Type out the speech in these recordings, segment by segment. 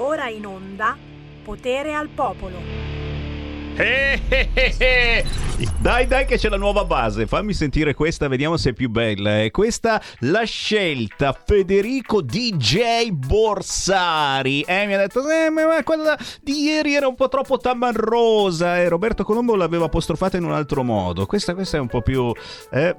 Ora in onda Potere al Popolo. Eh, eh, eh, eh. Dai, dai, che c'è la nuova base. Fammi sentire questa, vediamo se è più bella. È questa la scelta Federico DJ Borsari. Eh, mi ha detto, eh, ma quella di ieri era un po' troppo tamarrosa. E Roberto Colombo l'aveva apostrofata in un altro modo. Questa, questa è un po' più. Eh,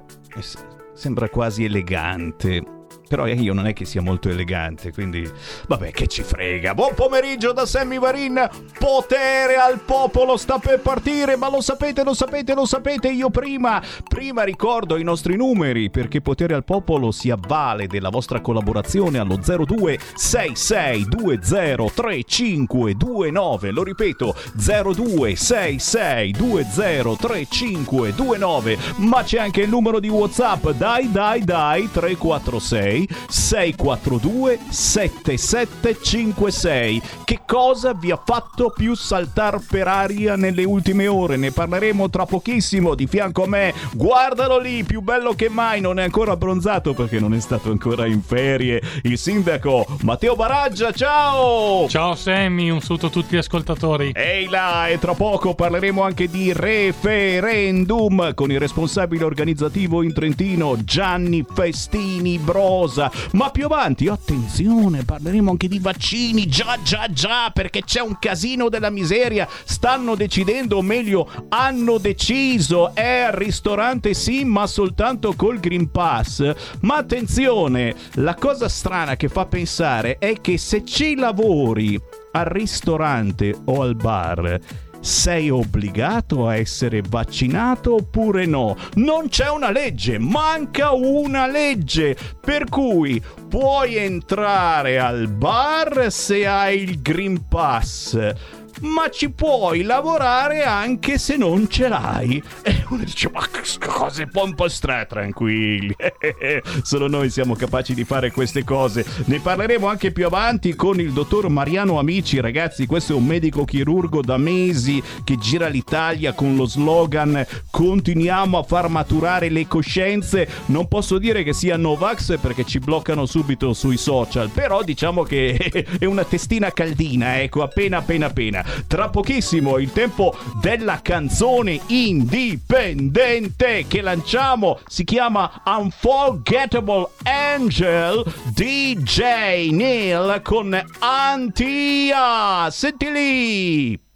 sembra quasi elegante. Però io non è che sia molto elegante, quindi vabbè che ci frega. Buon pomeriggio da Sammy Varin. Potere al popolo sta per partire, ma lo sapete, lo sapete, lo sapete. Io prima, prima ricordo i nostri numeri perché Potere al popolo si avvale della vostra collaborazione allo 0266203529. Lo ripeto, 0266203529. Ma c'è anche il numero di WhatsApp. Dai, dai, dai 346 642 7756. Che cosa vi ha fatto più saltar per aria nelle ultime ore? Ne parleremo tra pochissimo. Di fianco a me, guardalo lì, più bello che mai. Non è ancora abbronzato perché non è stato ancora in ferie. Il sindaco Matteo Baraggia, ciao! Ciao Sammy, un saluto a tutti gli ascoltatori. Ehi là, e tra poco parleremo anche di referendum con il responsabile organizzativo in Trentino Gianni Festini Bros cosa. Ma più avanti, attenzione, parleremo anche di vaccini. Già, già, già, perché c'è un casino della miseria. Stanno decidendo, o meglio, hanno deciso. È al ristorante sì, ma soltanto col Green Pass. Ma attenzione, la cosa strana che fa pensare è che se ci lavori al ristorante o al bar sei obbligato a essere vaccinato oppure no? Non c'è una legge, manca una legge, per cui puoi entrare al bar se hai il Green Pass ma ci puoi lavorare anche se non ce l'hai. E uno dice, ma cose un po' strane, tranquilli. Solo noi siamo capaci di fare queste cose. Ne parleremo anche più avanti con il dottor Mariano Amici. Ragazzi, questo è un medico chirurgo da mesi che gira l'Italia con lo slogan continuiamo a far maturare le coscienze. Non posso dire che sia Novax perché ci bloccano subito sui social, però diciamo che è una testina caldina, ecco, appena appena appena. Tra pochissimo il tempo della canzone indipendente che lanciamo si chiama Unforgettable Angel DJ Neil con Antia. Senti lì!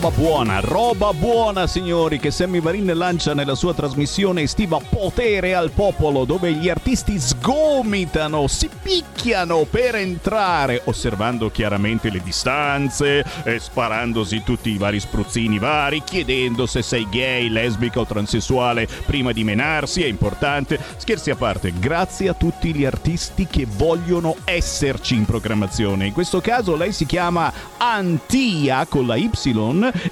Roba buona, roba buona signori che Sammy Varin lancia nella sua trasmissione estiva Potere al Popolo dove gli artisti sgomitano, si picchiano per entrare osservando chiaramente le distanze e sparandosi tutti i vari spruzzini vari chiedendo se sei gay, lesbica o transessuale prima di menarsi, è importante. Scherzi a parte, grazie a tutti gli artisti che vogliono esserci in programmazione. In questo caso lei si chiama Antia con la Y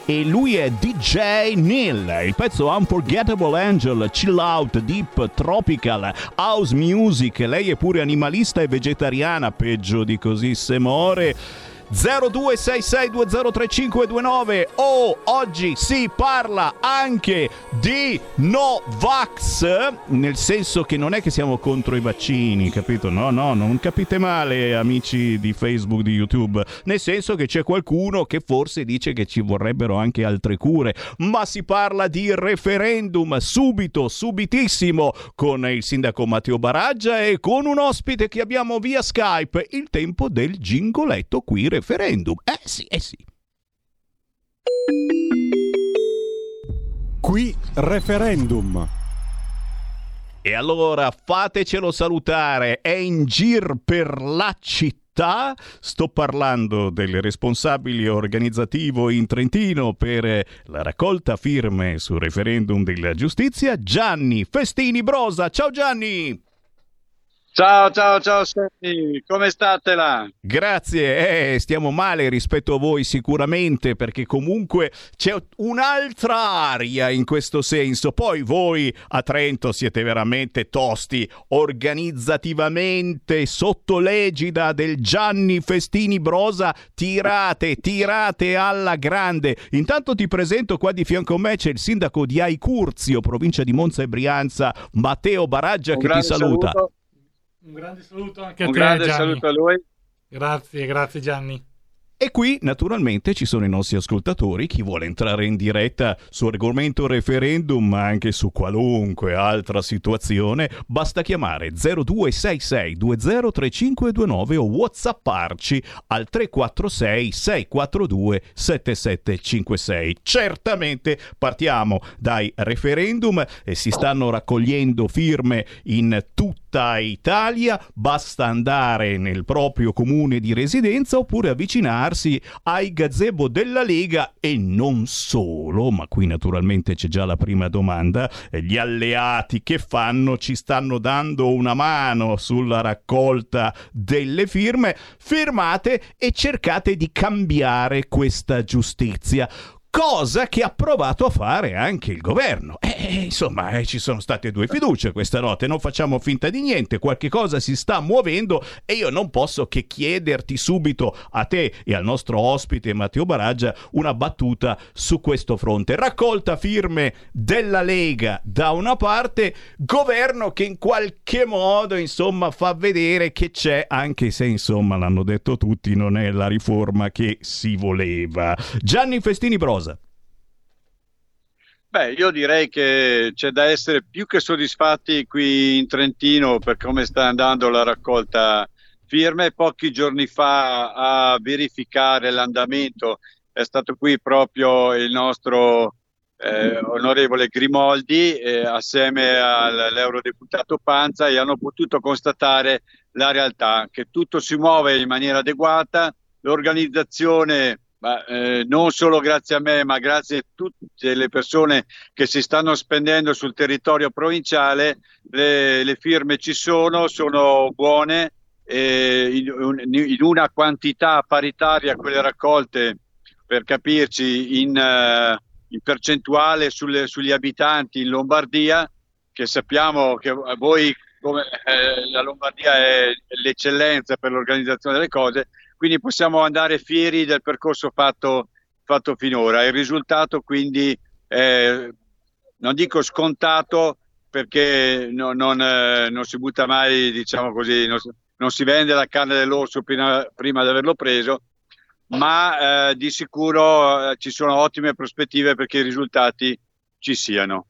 e lui è DJ Neil. Il pezzo Unforgettable Angel, Chill Out, Deep, Tropical, House Music. Lei è pure animalista e vegetariana, peggio di così se muore. 0266203529 oh oggi si parla anche di Novax nel senso che non è che siamo contro i vaccini capito? No no non capite male amici di Facebook di YouTube. Nel senso che c'è qualcuno che forse dice che ci vorrebbero anche altre cure ma si parla di referendum subito subitissimo con il sindaco Matteo Baraggia e con un ospite che abbiamo via Skype il tempo del gingoletto qui referendum. Eh sì, eh sì. Qui referendum. E allora fatecelo salutare, è in gir per la città. Sto parlando del responsabile organizzativo in Trentino per la raccolta firme sul referendum della giustizia, Gianni Festini Brosa. Ciao Gianni! Ciao, ciao, ciao Sammy, come state là? Grazie, eh, stiamo male rispetto a voi sicuramente perché comunque c'è un'altra aria in questo senso. Poi voi a Trento siete veramente tosti, organizzativamente sotto l'egida del Gianni Festini Brosa, tirate, tirate alla grande. Intanto ti presento qua di fianco a me c'è il sindaco di Aicurzio, provincia di Monza e Brianza, Matteo Baraggia Un che ti saluta. saluto. Un grande saluto anche a Un te, grande Gianni. saluto a lui. Grazie, grazie Gianni. E qui naturalmente ci sono i nostri ascoltatori, chi vuole entrare in diretta su argomento referendum, ma anche su qualunque altra situazione, basta chiamare 0266 203529 o whatsapparci al 346 642 7756. Certamente partiamo dai referendum e si stanno raccogliendo firme in tutta Italia, basta andare nel proprio comune di residenza oppure avvicinarsi ai gazebo della Lega e non solo, ma qui naturalmente c'è già la prima domanda, eh, gli alleati che fanno? Ci stanno dando una mano sulla raccolta delle firme, firmate e cercate di cambiare questa giustizia cosa che ha provato a fare anche il governo. Eh, insomma, eh, ci sono state due fiducie questa notte, non facciamo finta di niente, qualche cosa si sta muovendo e io non posso che chiederti subito a te e al nostro ospite Matteo Baraggia una battuta su questo fronte. Raccolta firme della Lega da una parte, governo che in qualche modo, insomma, fa vedere che c'è, anche se, insomma, l'hanno detto tutti, non è la riforma che si voleva. Gianni Festini Brosa. Beh, io direi che c'è da essere più che soddisfatti qui in Trentino per come sta andando la raccolta firme. Pochi giorni fa a verificare l'andamento è stato qui proprio il nostro eh, onorevole Grimoldi eh, assieme all'eurodeputato Panza e hanno potuto constatare la realtà, che tutto si muove in maniera adeguata, l'organizzazione ma, eh, non solo grazie a me, ma grazie a tutte le persone che si stanno spendendo sul territorio provinciale, le, le firme ci sono, sono buone, eh, in, in, una quantità paritaria a quelle raccolte, per capirci, in, uh, in percentuale sulle, sugli abitanti in Lombardia, che sappiamo che voi, come eh, la Lombardia è l'eccellenza per l'organizzazione delle cose, quindi possiamo andare fieri del percorso fatto, fatto finora. Il risultato quindi è, non dico scontato perché no, non, eh, non, si butta mai, diciamo così, non, non, si vende la carne dell'orso prima, prima di averlo preso, ma eh, di sicuro eh, ci sono ottime prospettive perché i risultati ci siano.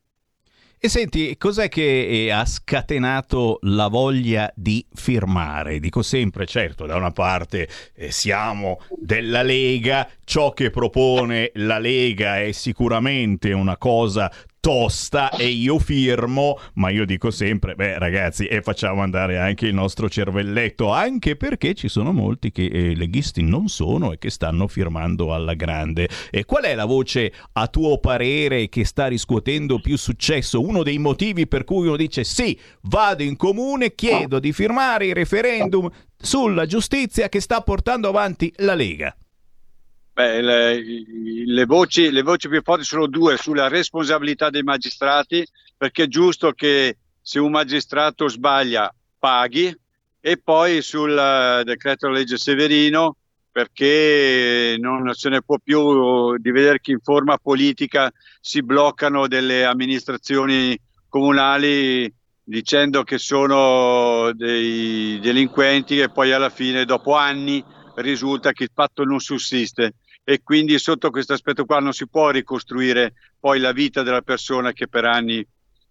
E senti, cos'è che eh, ha scatenato la voglia di firmare? Dico sempre, certo, da una parte eh, siamo della Lega, ciò che propone la Lega è sicuramente una cosa tosta e io firmo, ma io dico sempre, beh ragazzi, e facciamo andare anche il nostro cervelletto, anche perché ci sono molti che eh, leghisti non sono e che stanno firmando alla grande. E qual è la voce a tuo parere che sta riscuotendo più successo? Uno dei motivi per cui uno dice sì, vado in comune, chiedo di firmare il referendum sulla giustizia che sta portando avanti la Lega. Beh, le, le, voci, le, voci, più forti sono due sulla responsabilità dei magistrati, perché è giusto che se un magistrato sbaglia paghi, e poi sul uh, decreto legge Severino, perché non se ne può più di vedere che in forma politica si bloccano delle amministrazioni comunali dicendo che sono dei delinquenti e poi alla fine, dopo anni, risulta che il fatto non sussiste e quindi sotto questo aspetto qua non si può ricostruire poi la vita della persona che per anni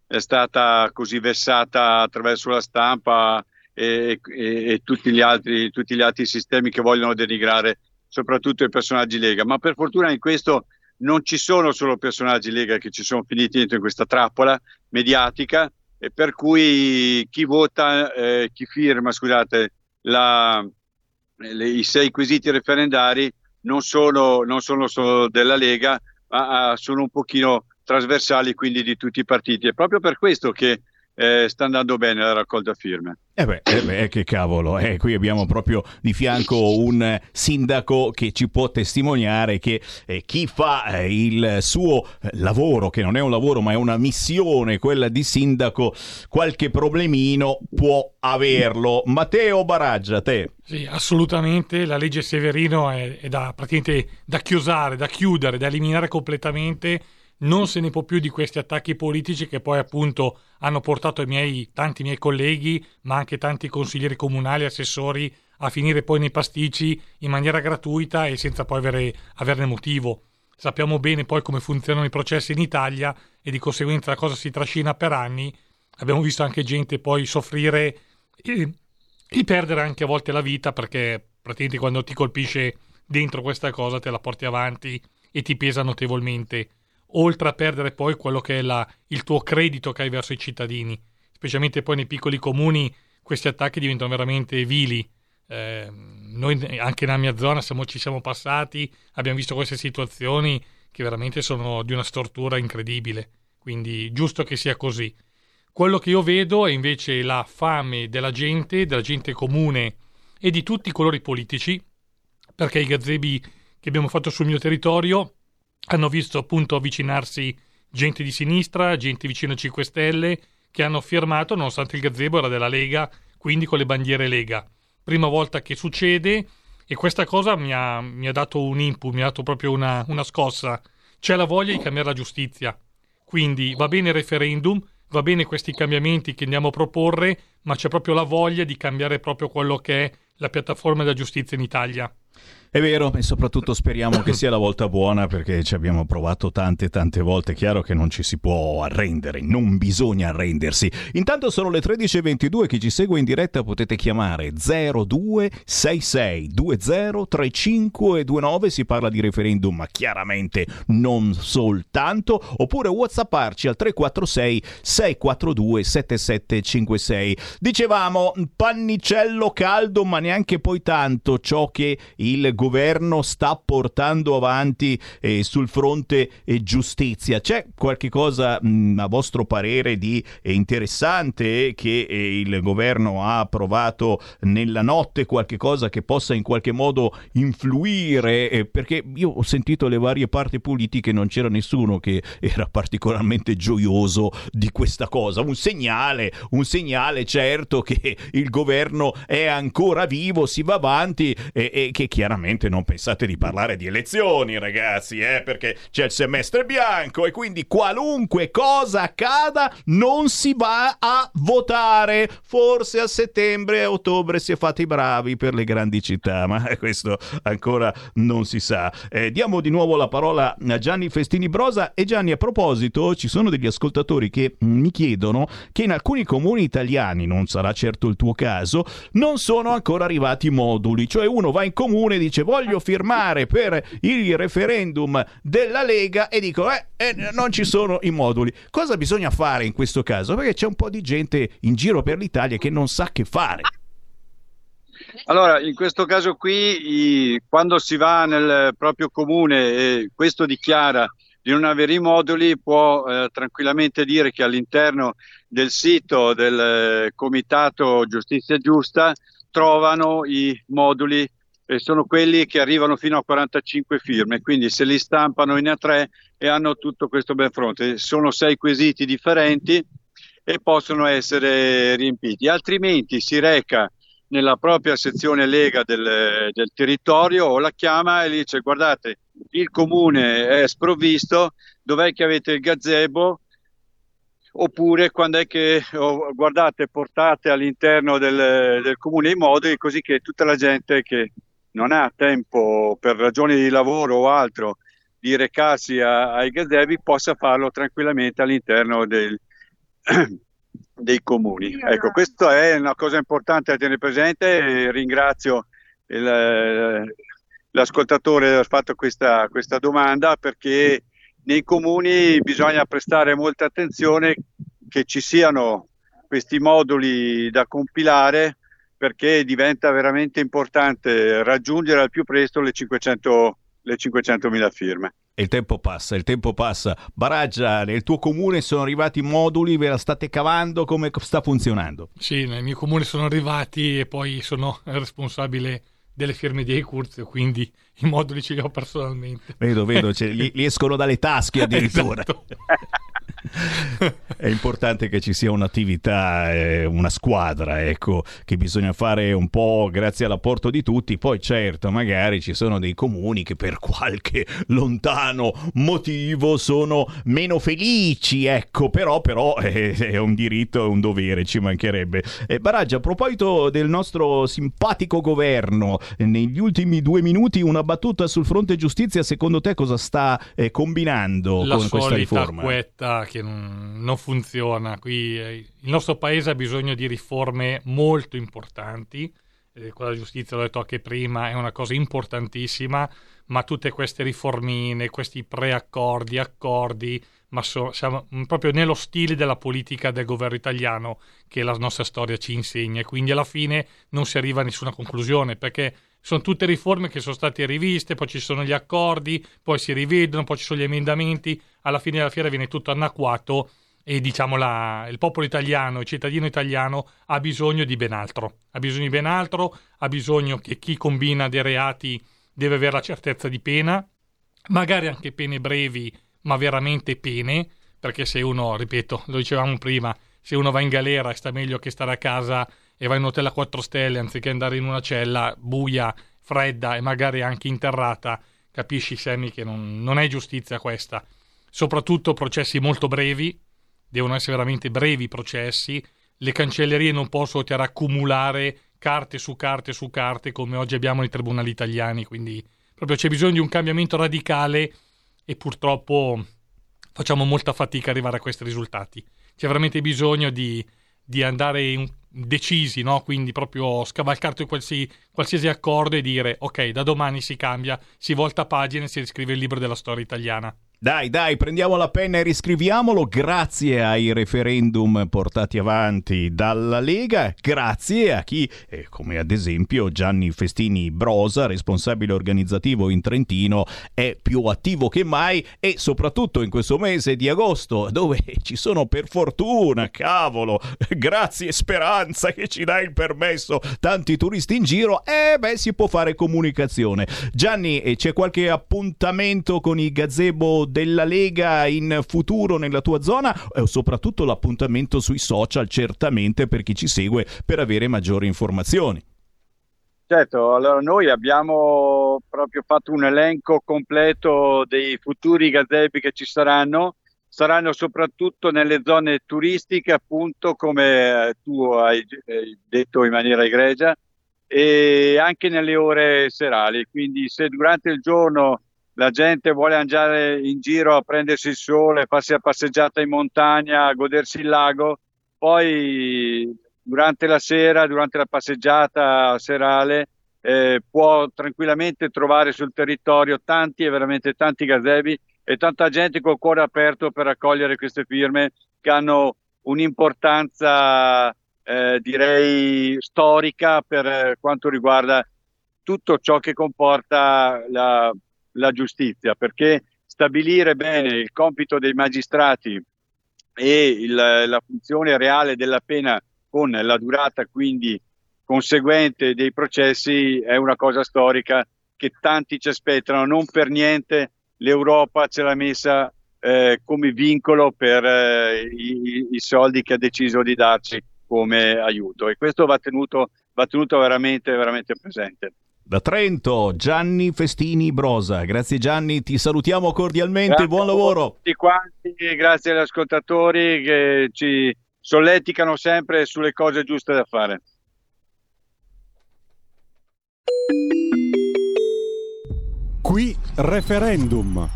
è stata così vessata attraverso la stampa e, e, e tutti, gli altri, tutti, gli altri, sistemi che vogliono denigrare soprattutto i personaggi Lega. Ma per fortuna in questo non ci sono solo personaggi Lega che ci sono finiti dentro in questa trappola mediatica e per cui chi vota, eh, chi firma, scusate, la, le, i sei quesiti referendari non sono, non sono solo della Lega, ma ah, sono un pochino trasversali quindi di tutti i partiti. È proprio per questo che eh, sta andando bene la raccolta firme. Eh beh, eh beh, che cavolo, eh, qui abbiamo proprio di fianco un sindaco che ci può testimoniare che eh, chi fa eh, il suo lavoro, che non è un lavoro ma è una missione, quella di sindaco, qualche problemino può averlo. Matteo Baraggia, te. Sì, assolutamente, la legge Severino è, è da, praticamente da chiusare, da chiudere, da eliminare completamente non se ne può più di questi attacchi politici che poi appunto hanno portato i miei, tanti miei colleghi, ma anche tanti consiglieri comunali, assessori, a finire poi nei pasticci in maniera gratuita e senza poi avere, averne motivo. Sappiamo bene poi come funzionano i processi in Italia e di conseguenza la cosa si trascina per anni. Abbiamo visto anche gente poi soffrire e, e perdere anche a volte la vita perché praticamente quando ti colpisce dentro questa cosa te la porti avanti e ti pesa notevolmente oltre a perdere poi quello che è la, il tuo credito che hai verso i cittadini. Specialmente poi nei piccoli comuni questi attacchi diventano veramente vili. Eh, noi anche nella mia zona siamo, ci siamo passati, abbiamo visto queste situazioni che veramente sono di una stortura incredibile. Quindi giusto che sia così. Quello che io vedo è invece la fame della gente, della gente comune e di tutti i colori politici, perché i gazebi che abbiamo fatto sul mio territorio hanno visto appunto avvicinarsi gente di sinistra, gente vicino a 5 Stelle, che hanno firmato, nonostante il gazebo era della Lega, quindi con le bandiere Lega. Prima volta che succede e questa cosa mi ha, mi ha dato un input, mi ha dato proprio una, una scossa. C'è la voglia di cambiare la giustizia. Quindi va bene il referendum, va bene questi cambiamenti che andiamo a proporre, ma c'è proprio la voglia di cambiare proprio quello che è la piattaforma della giustizia in Italia. È vero, e soprattutto speriamo che sia la volta buona perché ci abbiamo provato tante tante volte. È chiaro che non ci si può arrendere, non bisogna arrendersi. Intanto sono le 13.22, chi ci segue in diretta potete chiamare 0266203529, si parla di referendum ma chiaramente non soltanto, oppure whatsapparci al 346 642 7756. Dicevamo pannicello caldo ma neanche poi tanto ciò che il governo governo sta portando avanti eh, sul fronte eh, giustizia. C'è qualche cosa mh, a vostro parere di eh, interessante che eh, il governo ha approvato nella notte, qualche cosa che possa in qualche modo influire? Eh, perché io ho sentito le varie parti politiche, non c'era nessuno che era particolarmente gioioso di questa cosa. Un segnale, un segnale certo che il governo è ancora vivo, si va avanti e che chiaramente ovviamente non pensate di parlare di elezioni, ragazzi, eh, perché c'è il semestre bianco e quindi qualunque cosa accada non si va a votare. Forse a settembre e ottobre si è fatti bravi per le grandi città, ma questo ancora non si sa. Eh, diamo di nuovo la parola a Gianni Festini Brosa e Gianni a proposito ci sono degli ascoltatori che mi chiedono che in alcuni comuni italiani, non sarà certo il tuo caso, non sono ancora arrivati moduli, cioè uno va in comune e dice voglio firmare per il referendum della Lega e dico eh, eh, non ci sono i moduli. Cosa bisogna fare in questo caso? Perché c'è un po' di gente in giro per l'Italia che non sa che fare. Allora, in questo caso qui, quando si va nel proprio comune e questo dichiara di non avere i moduli, può eh, tranquillamente dire che all'interno del sito del eh, Comitato Giustizia Giusta trovano i moduli e sono quelli che arrivano fino a 45 firme, quindi se li stampano in A3 e hanno tutto questo ben fronte. Sono sei quesiti differenti e possono essere riempiti, altrimenti si reca nella propria sezione Lega del, del territorio o la chiama e gli dice guardate il comune è sprovvisto, dov'è che avete il gazebo? Oppure quando è che oh, guardate, portate all'interno del, del comune i moduli così che tutta la gente che non ha tempo per ragioni di lavoro o altro di recarsi a, ai gazebi possa farlo tranquillamente all'interno del, dei comuni. Ecco, questa è una cosa importante da tenere presente e ringrazio il, l'ascoltatore aver fatto questa, questa domanda perché nei comuni bisogna prestare molta attenzione che ci siano questi moduli da compilare perché diventa veramente importante raggiungere al più presto le 500 le 500.000 firme. il tempo passa, il tempo passa. Baraggia, nel tuo comune sono arrivati i moduli, ve la state cavando, come sta funzionando? Sì, nel mio comune sono arrivati e poi sono responsabile delle firme di Curzio, quindi i moduli ce li ho personalmente. Vedo, vedo, cioè, gli, gli, escono dalle tasche addirittura. Esatto. È importante che ci sia un'attività, eh, una squadra, ecco, che bisogna fare un po' grazie all'apporto di tutti. Poi certo, magari ci sono dei comuni che per qualche lontano motivo sono meno felici, ecco, però, però eh, è un diritto, è un dovere, ci mancherebbe. Eh, Baraggia, a proposito del nostro simpatico governo, negli ultimi due minuti una battuta sul fronte giustizia, secondo te cosa sta eh, combinando La con questa riforma? La quetta che non, funziona. Qui eh, il nostro paese ha bisogno di riforme molto importanti. Eh, con la giustizia, l'ho detto anche prima, è una cosa importantissima, ma tutte queste riformine, questi preaccordi, accordi, ma so, siamo proprio nello stile della politica del governo italiano che la nostra storia ci insegna. Quindi alla fine non si arriva a nessuna conclusione perché sono tutte riforme che sono state riviste, poi ci sono gli accordi, poi si rivedono, poi ci sono gli emendamenti, alla fine della fiera viene tutto anacquato e diciamo la, il popolo italiano, il cittadino italiano ha bisogno di ben altro, ha bisogno di ben altro, ha bisogno che chi combina dei reati deve avere la certezza di pena, magari anche pene brevi, ma veramente pene, perché se uno, ripeto, lo dicevamo prima, se uno va in galera sta meglio che stare a casa e vai in hotel a 4 stelle anziché andare in una cella buia, fredda e magari anche interrata, capisci Sammy che non, non è giustizia questa. Soprattutto processi molto brevi, devono essere veramente brevi processi, le cancellerie non possono accumulare carte su carte su carte come oggi abbiamo nei tribunali italiani, quindi proprio c'è bisogno di un cambiamento radicale e purtroppo facciamo molta fatica ad arrivare a questi risultati. C'è veramente bisogno di, di andare decisi, no? quindi proprio scavalcare qualsiasi, qualsiasi accordo e dire ok, da domani si cambia, si volta pagina e si riscrive il libro della storia italiana. Dai, dai, prendiamo la penna e riscriviamolo grazie ai referendum portati avanti dalla Lega, grazie a chi, eh, come ad esempio Gianni Festini Brosa, responsabile organizzativo in Trentino, è più attivo che mai e soprattutto in questo mese di agosto dove ci sono per fortuna, cavolo, grazie Speranza che ci dà il permesso, tanti turisti in giro, eh, beh, si può fare comunicazione. Gianni, eh, c'è qualche appuntamento con i gazebo della Lega in futuro nella tua zona e soprattutto l'appuntamento sui social certamente per chi ci segue per avere maggiori informazioni. Certo, allora noi abbiamo proprio fatto un elenco completo dei futuri gazebi che ci saranno. Saranno soprattutto nelle zone turistiche, appunto, come eh, tu hai detto in maniera egregia, e anche nelle ore serali. Quindi se durante il giorno la gente vuole andare in giro a prendersi il sole, farsi la passeggiata in montagna, godersi il lago, poi durante la sera, durante la passeggiata serale, eh, può tranquillamente trovare sul territorio tanti e veramente tanti gazebi e tanta gente col cuore aperto per raccogliere queste firme che hanno un'importanza, eh, direi, storica per quanto riguarda tutto ciò che comporta la, la giustizia, perché stabilire bene il compito dei magistrati e il, la funzione reale della pena con la durata quindi conseguente dei processi è una cosa storica che tanti ci aspettano. Non per niente l'Europa ce l'ha messa eh, come vincolo per eh, i, i, soldi che ha deciso di darci come aiuto e questo va tenuto, va tenuto veramente, veramente presente. Da Trento, Gianni Festini Brosa. Grazie Gianni, ti salutiamo cordialmente, grazie buon lavoro. A tutti quanti, grazie agli ascoltatori che ci solleticano sempre sulle cose giuste da fare. Qui referendum.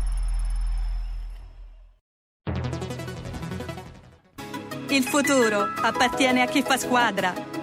Il futuro appartiene a chi fa squadra.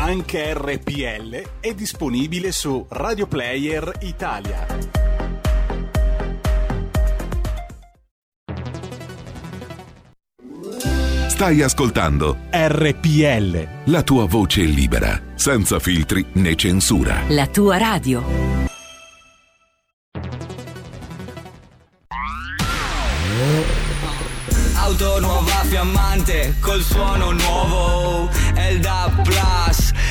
Anche RPL è disponibile su Radio Player Italia. Stai ascoltando RPL. La tua voce libera, senza filtri né censura. La tua radio. Auto nuova fiammante col suono nuovo. È il DAP Plus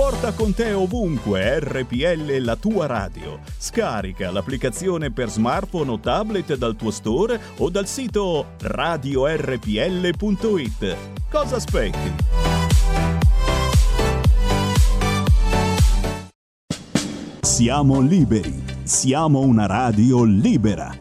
Porta con te ovunque RPL la tua radio. Scarica l'applicazione per smartphone o tablet dal tuo store o dal sito radiorpl.it. Cosa aspetti? Siamo liberi siamo una radio libera.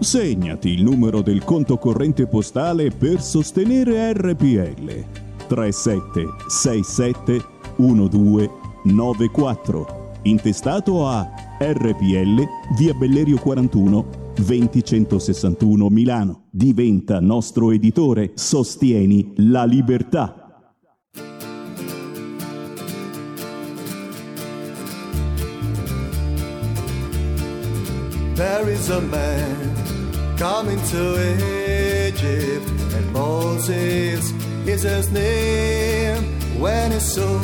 Segnati il numero del conto corrente postale per sostenere RPL 3767 1294 intestato a RPL via Bellerio 41 20161 Milano. Diventa nostro editore, sostieni la libertà. there is a man coming to Egypt, and Moses is his name. When he saw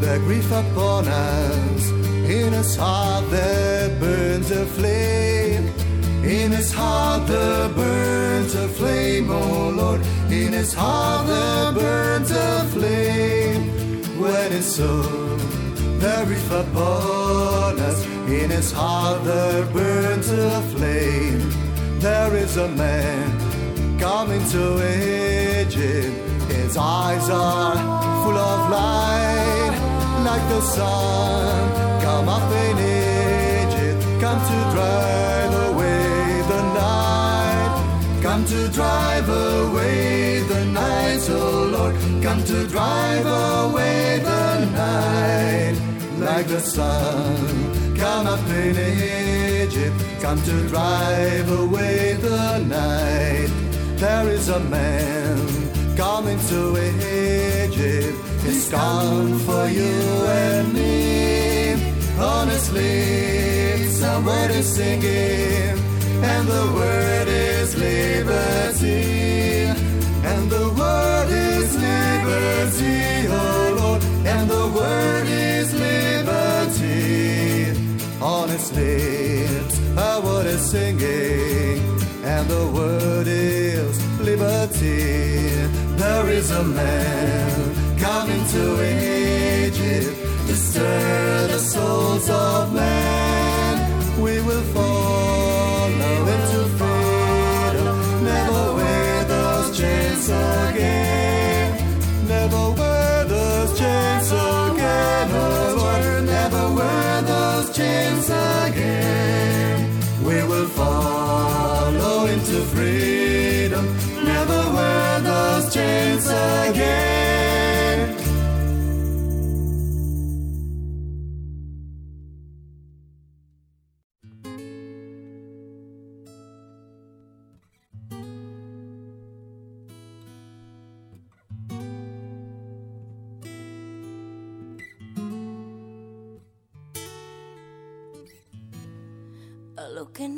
the grief upon us, in his heart there burns a flame. In his heart there burns a flame, oh Lord. In his heart there burns a flame. When he saw the grief upon us, in his heart there burns a flame. There is a man coming to Egypt. His eyes are full of light, like the sun. Come up in Egypt, come to drive away the night. Come to drive away the night, oh Lord. Come to drive away the night, like the sun come up in Egypt, come to drive away the night. There is a man coming to Egypt. It's gone for you and me. Honestly, somebody singing, and the word is liberty. And the word is liberty, oh Lord, and the word is liberty. Honestly, a word is singing, and the word is liberty. There is a man coming to Egypt to stir the souls of men. We will follow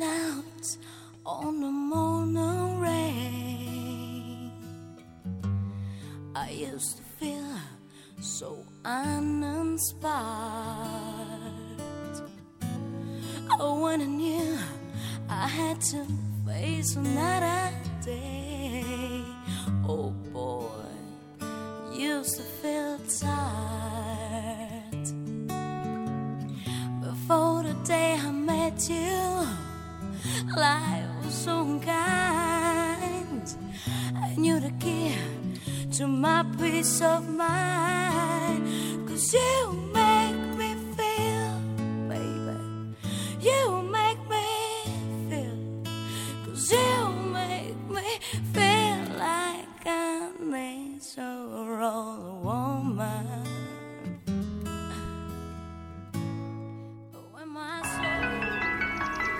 out on the morning rain. I used to feel so uninspired. Oh, when I knew I had to face another day. Oh boy, used to feel tired. Before the day I met you, life was so kind. I knew the key to my peace of mind. Cause you make me feel, baby. You make me feel. Cause you make me feel like I'm a natural woman.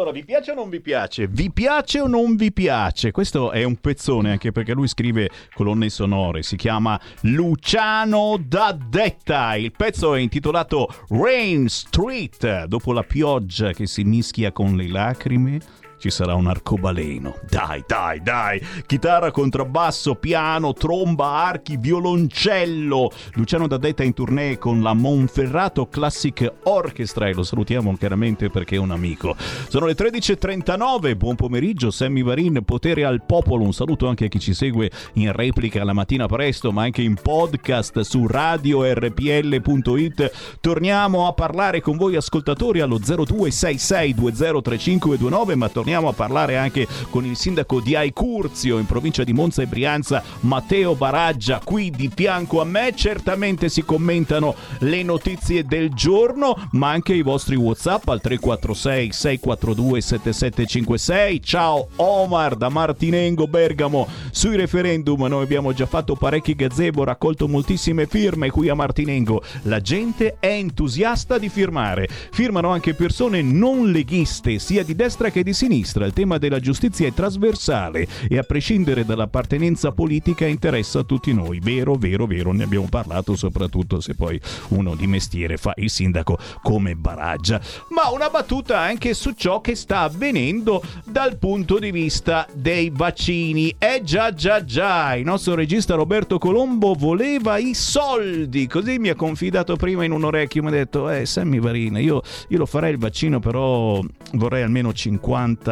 Allora, vi piace o non vi piace? Vi piace o non vi piace? Questo è un pezzone anche perché lui scrive colonne sonore. Si chiama Luciano D'Addetta. Il pezzo è intitolato Rain Street. Dopo la pioggia che si mischia con le lacrime ci sarà un arcobaleno. Dai, dai, dai. Chitarra, contrabbasso, piano, tromba, archi, violoncello. Luciano D'Addetta in tournée con la Monferrato Classic Orchestra e lo salutiamo chiaramente perché è un amico. Sono le 13.39, buon pomeriggio, Sammy Varin, potere al popolo. Un saluto anche a chi ci segue in replica la mattina presto, ma anche in podcast su radiorpl.it. Torniamo a parlare con voi ascoltatori allo 0266203529, ma torniamo torniamo a parlare anche con il sindaco di Aicurzio in provincia di Monza e Brianza, Matteo Baraggia, qui di fianco a me. Certamente si commentano le notizie del giorno, ma anche i vostri WhatsApp al 346 642 7756. Ciao Omar da Martinengo Bergamo sui referendum. Noi abbiamo già fatto parecchi gazebo, raccolto moltissime firme qui a Martinengo. La gente è entusiasta di firmare. Firmano anche persone non leghiste, sia di destra che di sinistra sinistra. Il tema della giustizia è trasversale e a prescindere dall'appartenenza politica interessa a tutti noi. Vero, vero, vero, ne abbiamo parlato soprattutto se poi uno di mestiere fa il sindaco come Baraggia. Ma una battuta anche su ciò che sta avvenendo dal punto di vista dei vaccini. Eh già, già, già, il nostro regista Roberto Colombo voleva i soldi, così mi ha confidato prima in un orecchio, mi ha detto, eh Sammy Varina, io, io lo farei il vaccino, però vorrei almeno 50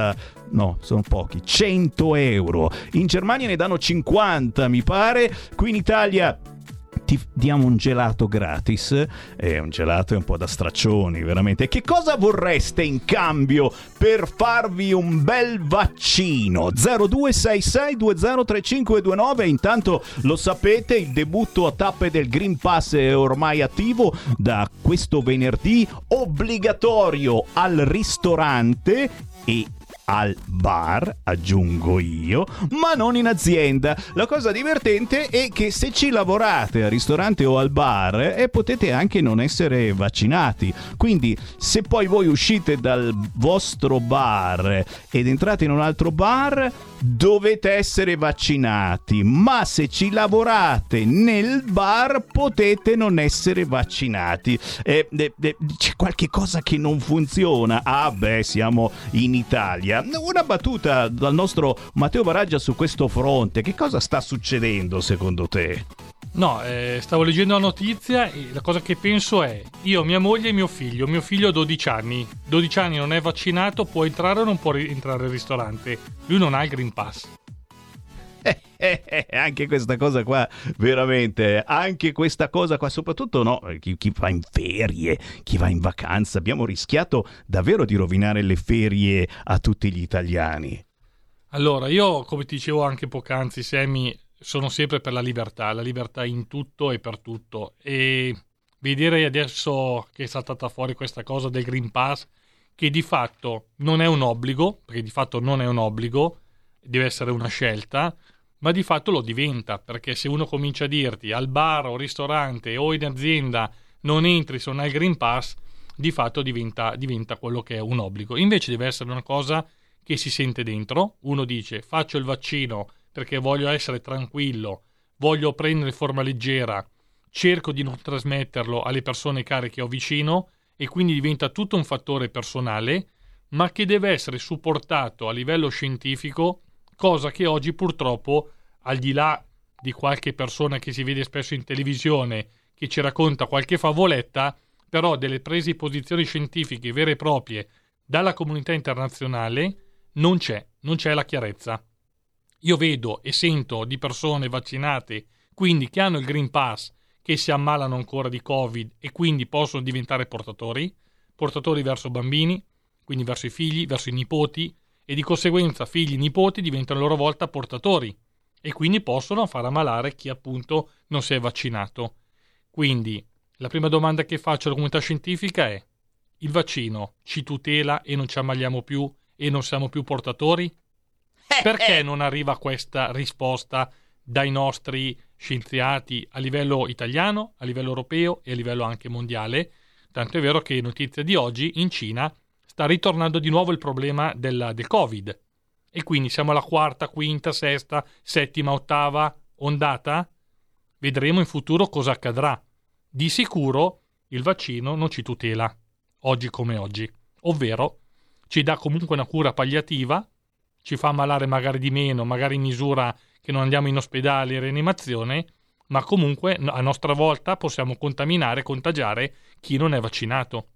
no, sono pochi, 100 euro. In Germania ne danno 50, mi pare. Qui in Italia ti diamo un gelato gratis. È un gelato è un po' da straccioni, veramente. Che cosa vorreste in cambio per farvi un bel vaccino? 0266203529. Intanto lo sapete, il debutto a tappe del Green Pass è ormai attivo da questo venerdì, obbligatorio al ristorante e al bar, aggiungo io, ma non in azienda. La cosa divertente è che se ci lavorate al ristorante o al bar eh, potete anche non essere vaccinati. Quindi se poi voi uscite dal vostro bar ed entrate in un altro bar, dovete essere vaccinati, ma se ci lavorate nel bar potete non essere vaccinati. Eh, eh, eh, c'è qualche cosa che non funziona. Ah beh, siamo in Italia. Una battuta dal nostro Matteo Baraggia su questo fronte. Che cosa sta succedendo secondo te? No, eh, stavo leggendo la notizia e la cosa che penso è, io, mia moglie e mio figlio, mio figlio ha 12 anni, 12 anni non è vaccinato, può entrare o non può entrare al ristorante? Lui non ha il Green Pass. Eh, eh, eh, anche questa cosa qua, veramente, anche questa cosa qua, soprattutto no, chi, chi, va in ferie, chi va in vacanza, abbiamo rischiato davvero di rovinare le ferie a tutti gli italiani. Allora, io come ti dicevo anche poc'anzi, Semi, sono sempre per la libertà, la libertà in tutto e per tutto. E vedere adesso che è saltata fuori questa cosa del Green Pass, che di fatto non è un obbligo, perché di fatto non è un obbligo, deve essere una scelta, ma di fatto lo diventa, perché se uno comincia a dirti al bar o ristorante o in azienda non entri hai il Green Pass, di fatto diventa, diventa quello che è un obbligo. Invece deve essere una cosa che si sente dentro, uno dice faccio il vaccino perché voglio essere tranquillo, voglio prendere forma leggera, cerco di non trasmetterlo alle persone care che ho vicino e quindi diventa tutto un fattore personale, ma che deve essere supportato a livello scientifico, cosa che oggi purtroppo, al di là di qualche persona che si vede spesso in televisione che ci racconta qualche favoletta, però delle prese di posizioni scientifiche vere e proprie dalla comunità internazionale non c'è, non c'è la chiarezza. Io vedo e sento di persone vaccinate, quindi che hanno il Green Pass, che si ammalano ancora di Covid e quindi possono diventare portatori, portatori verso bambini, quindi verso i figli, verso i nipoti, e di conseguenza figli e nipoti diventano a loro volta portatori e quindi possono far ammalare chi appunto non si è vaccinato. Quindi la prima domanda che faccio alla comunità scientifica è: il vaccino ci tutela e non ci ammaliamo più e non siamo più portatori? Perché non arriva questa risposta dai nostri scienziati a livello italiano, a livello europeo e a livello anche mondiale? Tanto è vero che notizia di oggi in Cina sta ritornando di nuovo il problema del, del Covid. E quindi siamo alla quarta, quinta, sesta, settima, ottava ondata? Vedremo in futuro cosa accadrà. Di sicuro il vaccino non ci tutela, oggi come oggi, ovvero ci dà comunque una cura palliativa, ci fa ammalare magari di meno, magari in misura che non andiamo in ospedale in rianimazione, ma comunque a nostra volta possiamo contaminare, contagiare chi non è vaccinato.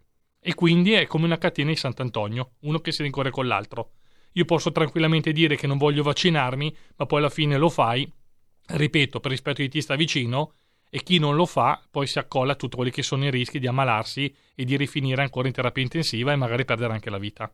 E quindi è come una catena di Sant'Antonio, uno che si rincorre con l'altro. Io posso tranquillamente dire che non voglio vaccinarmi, ma poi alla fine lo fai, ripeto, per rispetto di chi sta vicino, e chi non lo fa poi si accolla a tutti quelli che sono i rischi di ammalarsi e di rifinire ancora in terapia intensiva e magari perdere anche la vita.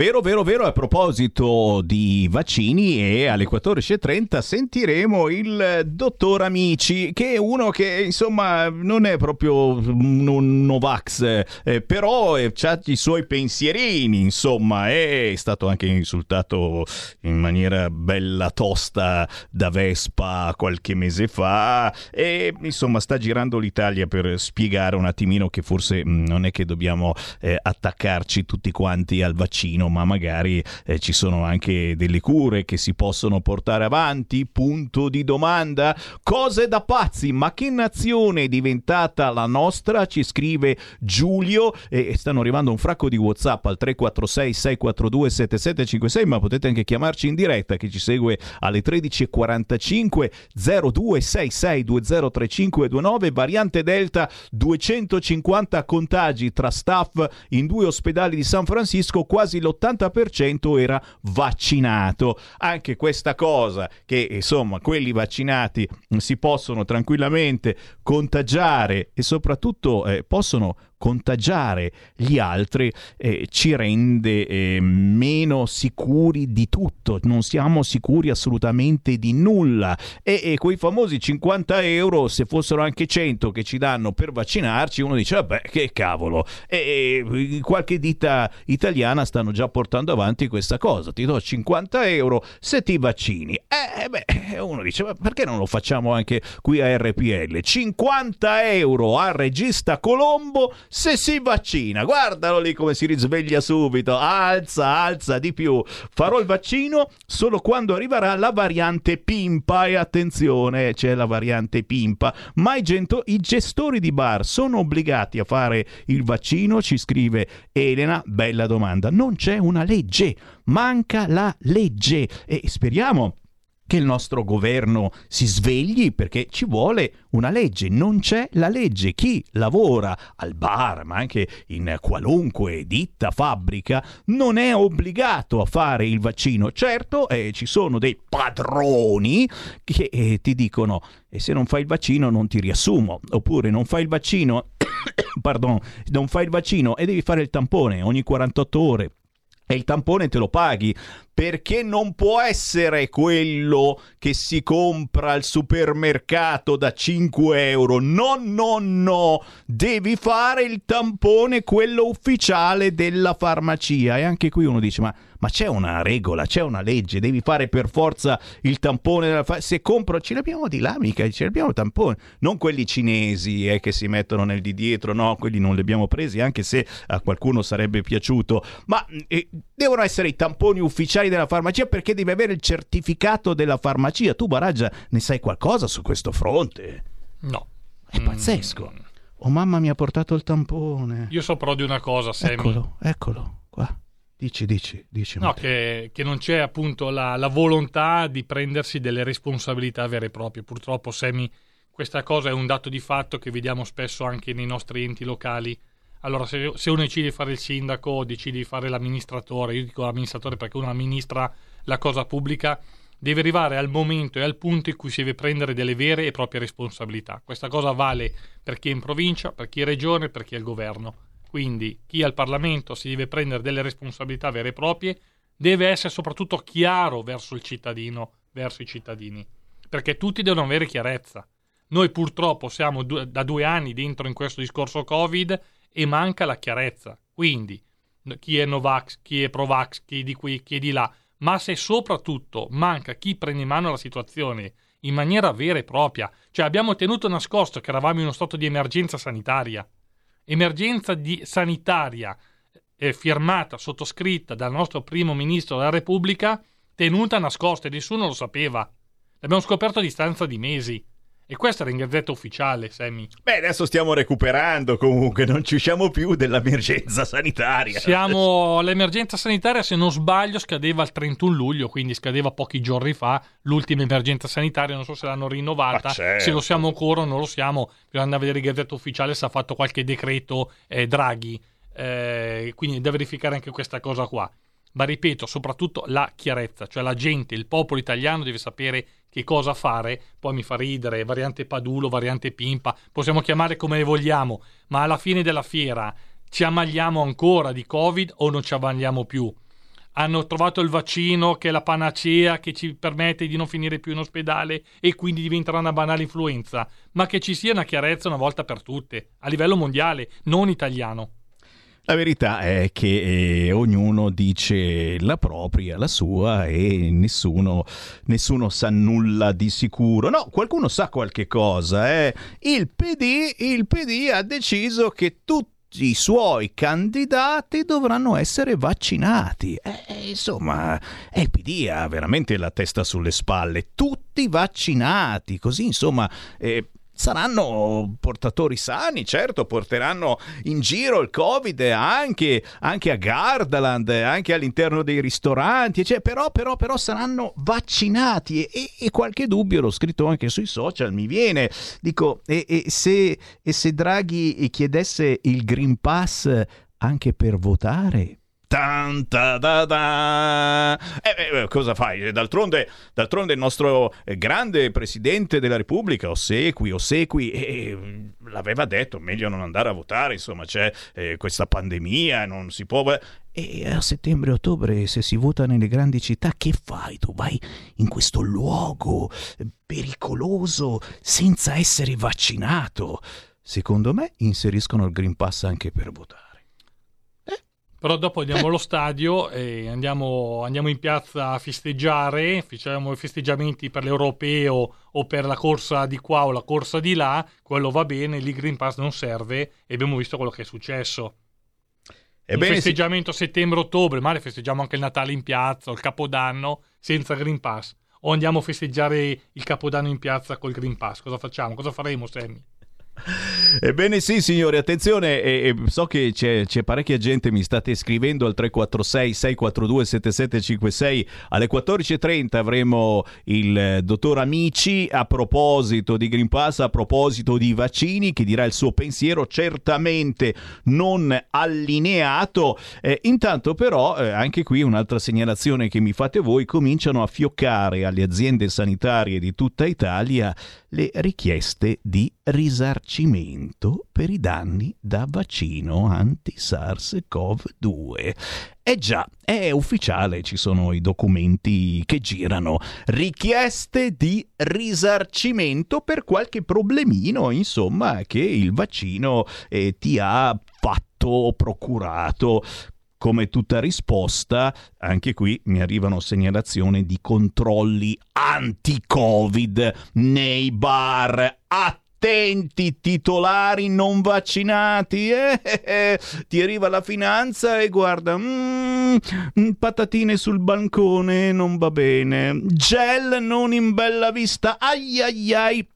Vero, vero, vero, a proposito di vaccini e alle 14.30 sentiremo il dottor Amici, che è uno che insomma non è proprio un Novax, eh, però ha i suoi pensierini, insomma, è stato anche insultato in maniera bella tosta da Vespa qualche mese fa e insomma sta girando l'Italia per spiegare un attimino che forse mh, non è che dobbiamo eh, attaccarci tutti quanti al vaccino ma magari eh, ci sono anche delle cure che si possono portare avanti? Punto di domanda. Cose da pazzi, ma che nazione è diventata la nostra? Ci scrive Giulio e stanno arrivando un fracco di WhatsApp al 346 642 7756, ma potete anche chiamarci in diretta che ci segue alle 13:45 0266 203529 variante Delta 250 contagi tra staff in due ospedali di San Francisco, quasi l'80 l'80% era vaccinato. Anche questa cosa che insomma quelli vaccinati si possono tranquillamente contagiare e soprattutto eh, possono contagiare gli altri eh, ci rende eh, meno sicuri di tutto, non siamo sicuri assolutamente di nulla. E, e, quei famosi 50 euro se fossero anche 100 che ci danno per vaccinarci uno dice vabbè che cavolo. E, e qualche ditta italiana stanno già portando avanti questa cosa. Ti do 50 euro se ti vaccini. E beh uno dice ma perché non lo facciamo anche qui a RPL 50 euro al regista Colombo se si vaccina, guardalo lì come si risveglia subito, alza, alza di più. Farò il vaccino solo quando arriverà la variante Pimpa. E attenzione, c'è la variante Pimpa, ma i, gento- i gestori di bar sono obbligati a fare il vaccino, ci scrive Elena, bella domanda. Non c'è una legge, manca la legge. E speriamo che il nostro governo si svegli perché ci vuole una legge, non c'è la legge. Chi lavora al bar, ma anche in qualunque ditta, fabbrica, non è obbligato a fare il vaccino. Certo, eh, ci sono dei padroni che eh, ti dicono e se non fai il vaccino non ti riassumo, oppure non fai il vaccino, pardon, non fai il vaccino e devi fare il tampone ogni 48 ore e il tampone te lo paghi perché non può essere quello che si compra al supermercato da 5 euro. No, no, no, devi fare il tampone, quello ufficiale della farmacia. E anche qui uno dice, ma, ma c'è una regola, c'è una legge, devi fare per forza il tampone della farmacia. Se compro, ce l'abbiamo di là, mica, ce l'abbiamo il tampone. Non quelli cinesi eh, che si mettono nel di dietro, no, quelli non li abbiamo presi, anche se a qualcuno sarebbe piaciuto. Ma eh, devono essere i tamponi ufficiali della farmacia perché devi avere il certificato della farmacia. Tu, Baraggia, ne sai qualcosa su questo fronte? No. È pazzesco. Mm. Oh, mamma mi ha portato il tampone. Io so però di una cosa, Sammy. Eccolo, eccolo, qua. Dici, dici, dici. No, che, che, non c'è appunto la, la, volontà di prendersi delle responsabilità vere e proprie. Purtroppo, Sammy, questa cosa è un dato di fatto che vediamo spesso anche nei nostri enti locali allora, se, se, uno decide di fare il sindaco o decide di fare l'amministratore, io dico l'amministratore perché uno amministra la cosa pubblica, deve arrivare al momento e al punto in cui si deve prendere delle vere e proprie responsabilità. Questa cosa vale per chi è in provincia, per chi è regione, per chi è al governo. Quindi chi al Parlamento si deve prendere delle responsabilità vere e proprie, deve essere soprattutto chiaro verso il cittadino, verso i cittadini, perché tutti devono avere chiarezza. Noi purtroppo siamo da due anni dentro in questo discorso Covid e manca la chiarezza. Quindi chi è Novax, chi è Provax, chi è di qui, chi è di là, ma se soprattutto manca chi prende in mano la situazione in maniera vera e propria, cioè abbiamo tenuto nascosto che eravamo in uno stato di emergenza sanitaria, emergenza di sanitaria eh, firmata, sottoscritta dal nostro primo ministro della Repubblica, tenuta nascosta e nessuno lo sapeva. L'abbiamo scoperto a distanza di mesi. E questa era in gazzetta ufficiale, Sammy. Beh, adesso stiamo recuperando comunque, non ci usciamo più dell'emergenza sanitaria. Siamo all'emergenza sanitaria, se non sbaglio, scadeva il 31 luglio, quindi scadeva pochi giorni fa l'ultima emergenza sanitaria, non so se l'hanno rinnovata, certo. se lo siamo ancora o non lo siamo, bisogna andare a vedere in gazzetta ufficiale se ha fatto qualche decreto eh, Draghi, eh, quindi da verificare anche questa cosa qua. Ma ripeto, soprattutto la chiarezza, cioè la gente, il popolo italiano deve sapere che cosa fare, poi mi fa ridere, variante Padulo, variante Pimpa, possiamo chiamare come vogliamo, ma alla fine della fiera ci ammaliamo ancora di Covid o non ci ammaliamo più? Hanno trovato il vaccino che è la panacea che ci permette di non finire più in ospedale e quindi diventerà una banale influenza, ma che ci sia una chiarezza una volta per tutte, a livello mondiale, non italiano. La verità è che eh, ognuno dice la propria, la sua e nessuno, nessuno, sa nulla di sicuro. No, qualcuno sa qualche cosa. Eh. Il, PD, il PD ha deciso che tutti i suoi candidati dovranno essere vaccinati. Eh, insomma, eh, il PD ha veramente la testa sulle spalle. Tutti vaccinati, così insomma... Eh, saranno portatori sani, certo, porteranno in giro il Covid anche, anche a Gardaland, anche all'interno dei ristoranti, cioè, però, però, però saranno vaccinati e, e, qualche dubbio, l'ho scritto anche sui social, mi viene, dico, e, e, se, e se Draghi chiedesse il Green Pass anche per votare? Tan, ta, da, da. Eh, eh, cosa fai? D'altronde, d'altronde il nostro grande presidente della Repubblica, Ossequi, Ossequi eh, l'aveva detto, meglio non andare a votare, insomma c'è eh, questa pandemia, non si può... E a settembre-ottobre, se si vota nelle grandi città, che fai? Tu vai in questo luogo pericoloso senza essere vaccinato. Secondo me inseriscono il Green Pass anche per votare. Però dopo andiamo allo stadio e andiamo, andiamo, in piazza a festeggiare, facciamo i festeggiamenti per l'europeo o per la corsa di qua o la corsa di là, quello va bene, lì Green Pass non serve e abbiamo visto quello che è successo. Ebbene, il festeggiamento sì. settembre-ottobre, ma festeggiamo anche il Natale in piazza o il Capodanno senza Green Pass. O andiamo a festeggiare il Capodanno in piazza col Green Pass. Cosa facciamo? Cosa faremo, Sammy? Ebbene sì signori, attenzione, e, e so che c'è, c'è, parecchia gente, mi state scrivendo al 346 642 7756, alle 14.30 avremo il dottor Amici a proposito di Green Pass, a proposito di vaccini, che dirà il suo pensiero certamente non allineato. Eh, intanto però, eh, anche qui un'altra segnalazione che mi fate voi, cominciano a fioccare alle aziende sanitarie di tutta Italia le richieste di risarcimento per i danni da vaccino anti-SARS-CoV-2. Eh già, è ufficiale, ci sono i documenti che girano. Richieste di risarcimento per qualche problemino, insomma, che il vaccino eh, ti ha fatto o procurato come tutta risposta, anche qui mi arrivano segnalazioni di controlli anti-Covid nei bar. Attenti titolari non vaccinati, eh, eh, eh. ti arriva la finanza e guarda, mm, patatine sul bancone non va bene, gel non in bella vista, ai ai ai,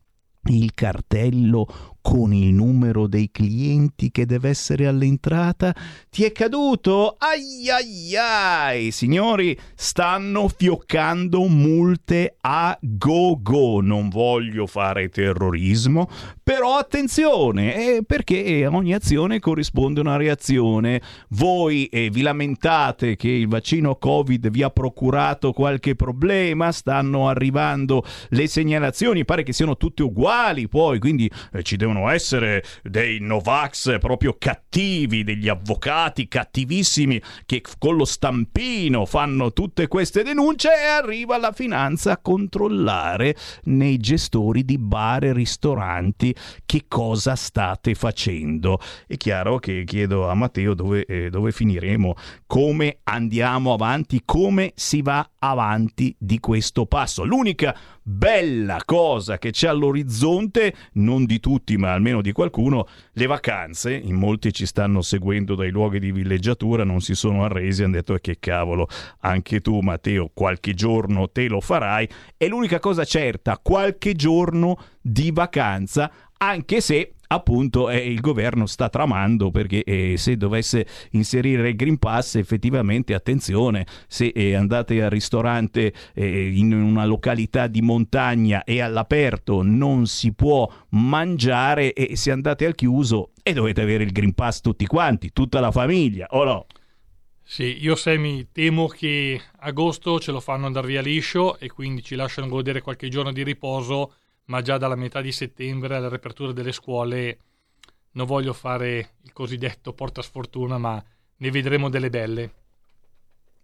il cartello con il numero dei clienti che deve essere all'entrata, ti è caduto? Ai ai ai! Signori, stanno fioccando multe a go go. Non voglio fare terrorismo, però attenzione, eh, perché a ogni azione corrisponde una reazione. Voi eh, vi lamentate che il vaccino Covid vi ha procurato qualche problema, stanno arrivando le segnalazioni, pare che siano tutte uguali poi, quindi eh, ci devono essere dei Novax proprio cattivi, degli avvocati cattivissimi che con lo stampino fanno tutte queste denunce e arriva la finanza a controllare nei gestori di bar e ristoranti che cosa state facendo. È chiaro che chiedo a Matteo dove, eh, dove finiremo, come andiamo avanti, come si va avanti di questo passo. L'unica bella cosa che c'è all'orizzonte, non di tutti ma almeno di qualcuno, le vacanze, in molti ci stanno seguendo dai luoghi di villeggiatura, non si sono arresi, hanno detto che cavolo, anche tu Matteo qualche giorno te lo farai, è l'unica cosa certa, qualche giorno di vacanza, anche se appunto eh, il governo sta tramando perché eh, se dovesse inserire il Green Pass effettivamente attenzione se eh, andate al ristorante eh, in una località di montagna e all'aperto non si può mangiare e se andate al chiuso e dovete avere il Green Pass tutti quanti, tutta la famiglia o no? Sì, io Semi temo che agosto ce lo fanno andare via liscio e quindi ci lasciano godere qualche giorno di riposo ma già dalla metà di settembre alla riapertura delle scuole non voglio fare il cosiddetto porta sfortuna, ma ne vedremo delle belle.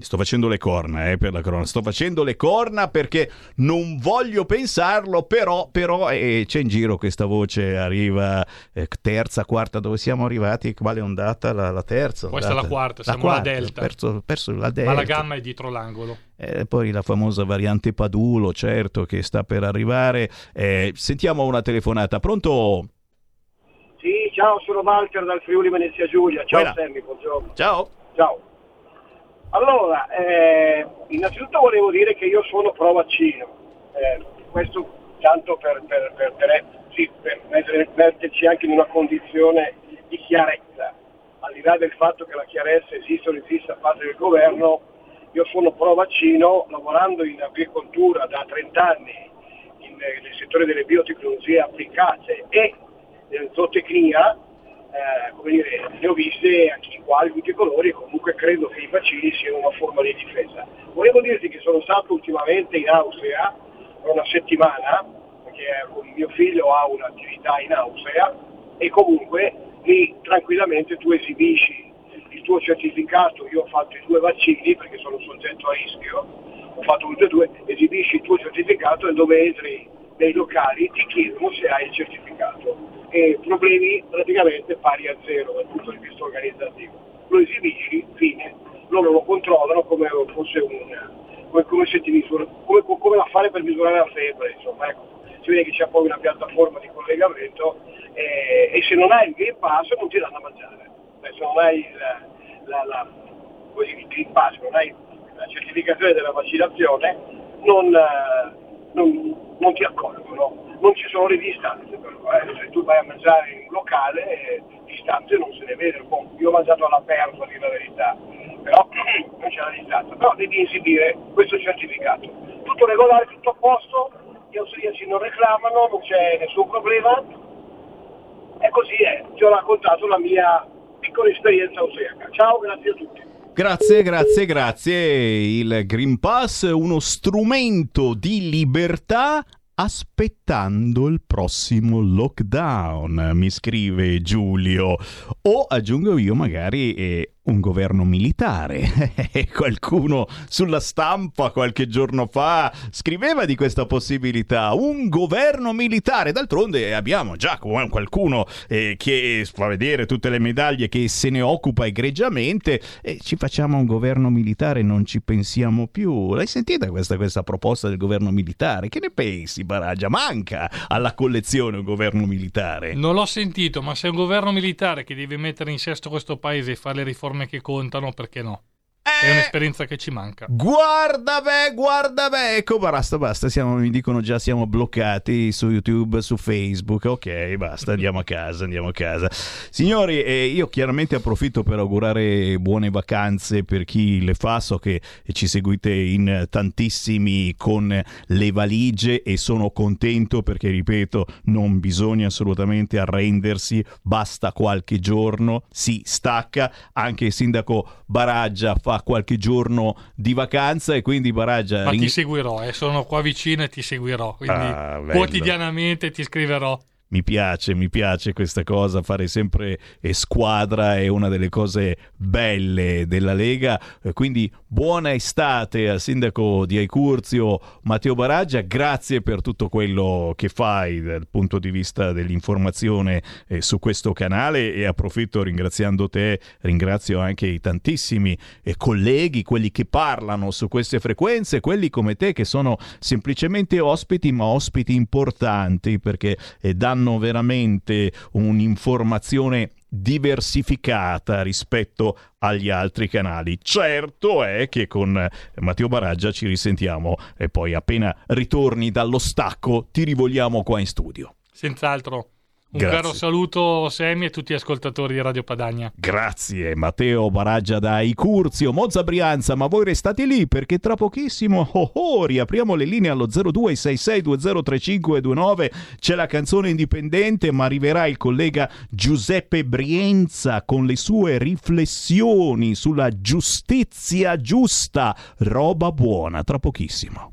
Sto facendo le corna, eh, per la corona. Sto facendo le corna perché non voglio pensarlo, però, però eh, c'è in giro questa voce, arriva eh, terza, quarta, dove siamo arrivati? Quale ondata? La, la terza? Questa è la quarta, siamo quarta, alla delta. Perso, perso la delta. Ma la gamma è dietro l'angolo. Eh, poi la famosa variante Padulo, certo, che sta per arrivare. Eh, sentiamo una telefonata. Pronto? Sì, ciao, sono Walter dal Friuli Venezia Giulia. Ciao Buona. Sammy, buongiorno. Ciao. Ciao. Allora, eh, innanzitutto volevo dire che io sono pro vaccino. Eh, questo tanto per, per, per, per- sì, per metterci anche in una condizione di chiarezza. Al di là del fatto che la chiarezza esiste o non esiste da parte del governo, io sono pro vaccino, lavorando in agricoltura da 30 anni in- nel settore delle biotecnologie applicate e nella zootecnia, eh, come dire, ne ho viste anche in quali tutti i colori e comunque credo che i vaccini siano una forma di difesa. Volevo dirti che sono stato ultimamente in Austria per una settimana, perché mio figlio ha un'attività in Austria e comunque lì tranquillamente tu esibisci il tuo certificato, io ho fatto i due vaccini perché sono soggetto a rischio, ho fatto tutti e due, esibisci il tuo certificato e dove entri nei locali ti chiedono se hai il certificato e problemi praticamente pari a zero dal punto di vista organizzativo. Lo esibisci, fine, loro lo controllano come fosse un come, come se ti misura, come, come la fare per misurare la febbre, insomma, ecco. Si vede che c'è poi una piattaforma di collegamento eh, e se non hai il Green Pass non ti danno a mangiare. Beh, se non hai il, la, la, il Green Pass, non hai la certificazione della vaccinazione, non, eh, non, non ti accolgono. Non ci sono le distanze però, eh. se tu vai a mangiare in un locale, eh, distanze non se ne vedono. Boh, io ho mangiato all'aperto a dire la verità, però non c'è la distanza. Però devi esibire questo certificato. Tutto regolare, tutto a posto, gli austriaci non reclamano, non c'è nessun problema. E così è, ti ho raccontato la mia piccola esperienza austriaca. Ciao, grazie a tutti. Grazie, grazie, grazie. Il Green Pass è uno strumento di libertà aspettando il prossimo lockdown, mi scrive Giulio. O aggiungo io magari eh, un governo militare. Qualcuno sulla stampa qualche giorno fa scriveva di questa possibilità, un governo militare. D'altronde abbiamo già qualcuno eh, che fa vedere tutte le medaglie che se ne occupa egregiamente e ci facciamo un governo militare, non ci pensiamo più. L'hai sentita questa, questa proposta del governo militare? Che ne pensi, Baraggia? Manca alla collezione un governo militare. Non l'ho sentito, ma se è un governo militare che deve mettere in sesto questo paese e fare le riforme che contano, perché no? È un'esperienza che ci manca. Guarda beh, guarda beh, ecco basta, basta, siamo, mi dicono già siamo bloccati su YouTube, su Facebook, ok, basta, andiamo a casa, andiamo a casa. Signori, eh, io chiaramente approfitto per augurare buone vacanze per chi le fa, so che ci seguite in tantissimi con le valigie e sono contento perché, ripeto, non bisogna assolutamente arrendersi, basta qualche giorno, si stacca, anche il sindaco Baraggia fa qualche giorno di vacanza e quindi Baraggia... Ma ti seguirò, eh, sono qua vicino e ti seguirò, quindi Ah, quotidianamente ti scriverò. Mi piace, mi piace questa cosa, fare sempre eh, squadra è una delle cose belle della Lega, eh, quindi buona estate al sindaco di Aicurzio Matteo Baraggia, grazie per tutto quello che fai dal punto di vista dell'informazione eh, su questo canale e approfitto ringraziando te, ringrazio anche i tantissimi colleghi, quelli che parlano su queste frequenze, quelli come te che sono semplicemente ospiti ma ospiti importanti perché danno danno veramente un'informazione diversificata rispetto agli altri canali. Certo è che con Matteo Baraggia ci risentiamo e poi appena ritorni dallo stacco ti rivogliamo qua in studio. Senz'altro. Un Grazie. caro saluto Semi e tutti gli ascoltatori di Radio Padania. Grazie Matteo Baraggia da Icurzio, Monza Brianza, ma voi restate lì perché tra pochissimo oh, oh, riapriamo le linee allo 0266203529, c'è la canzone indipendente ma arriverà il collega Giuseppe Brienza con le sue riflessioni sulla giustizia giusta, roba buona, tra pochissimo.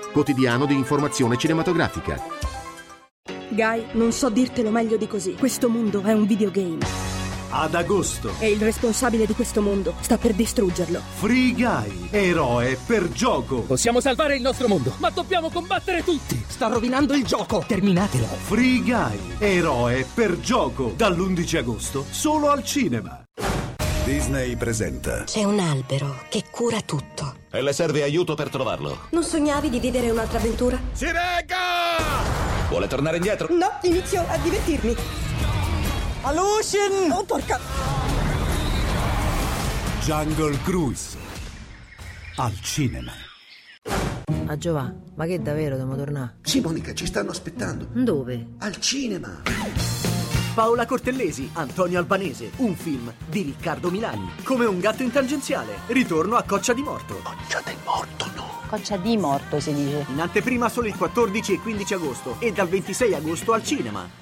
quotidiano di informazione cinematografica. Guy, non so dirtelo meglio di così. Questo mondo è un videogame. Ad agosto. E il responsabile di questo mondo sta per distruggerlo. Free Guy, eroe per gioco. Possiamo salvare il nostro mondo, ma dobbiamo combattere tutti. Sta rovinando il gioco. Terminatelo. Free Guy, eroe per gioco. Dall'11 agosto, solo al cinema. Disney presenta. C'è un albero che cura tutto. E le serve aiuto per trovarlo. Non sognavi di vivere un'altra avventura? Si regga! Vuole tornare indietro? No, inizio a divertirmi. Alucin! Oh, porca... Jungle Cruise. Al cinema. A Giovà, ma che davvero dobbiamo tornare? Sì, Monica, ci stanno aspettando. Dove? Al cinema. Paola Cortellesi, Antonio Albanese, un film di Riccardo Milani. Come un gatto in tangenziale, ritorno a Coccia di Morto. Coccia del Morto, no. Coccia di morto si dice. In anteprima solo il 14 e 15 agosto e dal 26 agosto al cinema.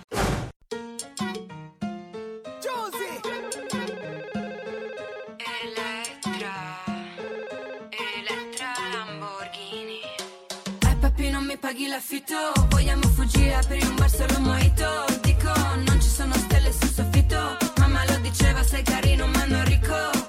Ai papi non mi paghi l'affitto Vogliamo fuggire, aprire un bar solo mojito Dico, ci sono stelle sul soffitto. Mamma lo diceva, sei carino ma non ricco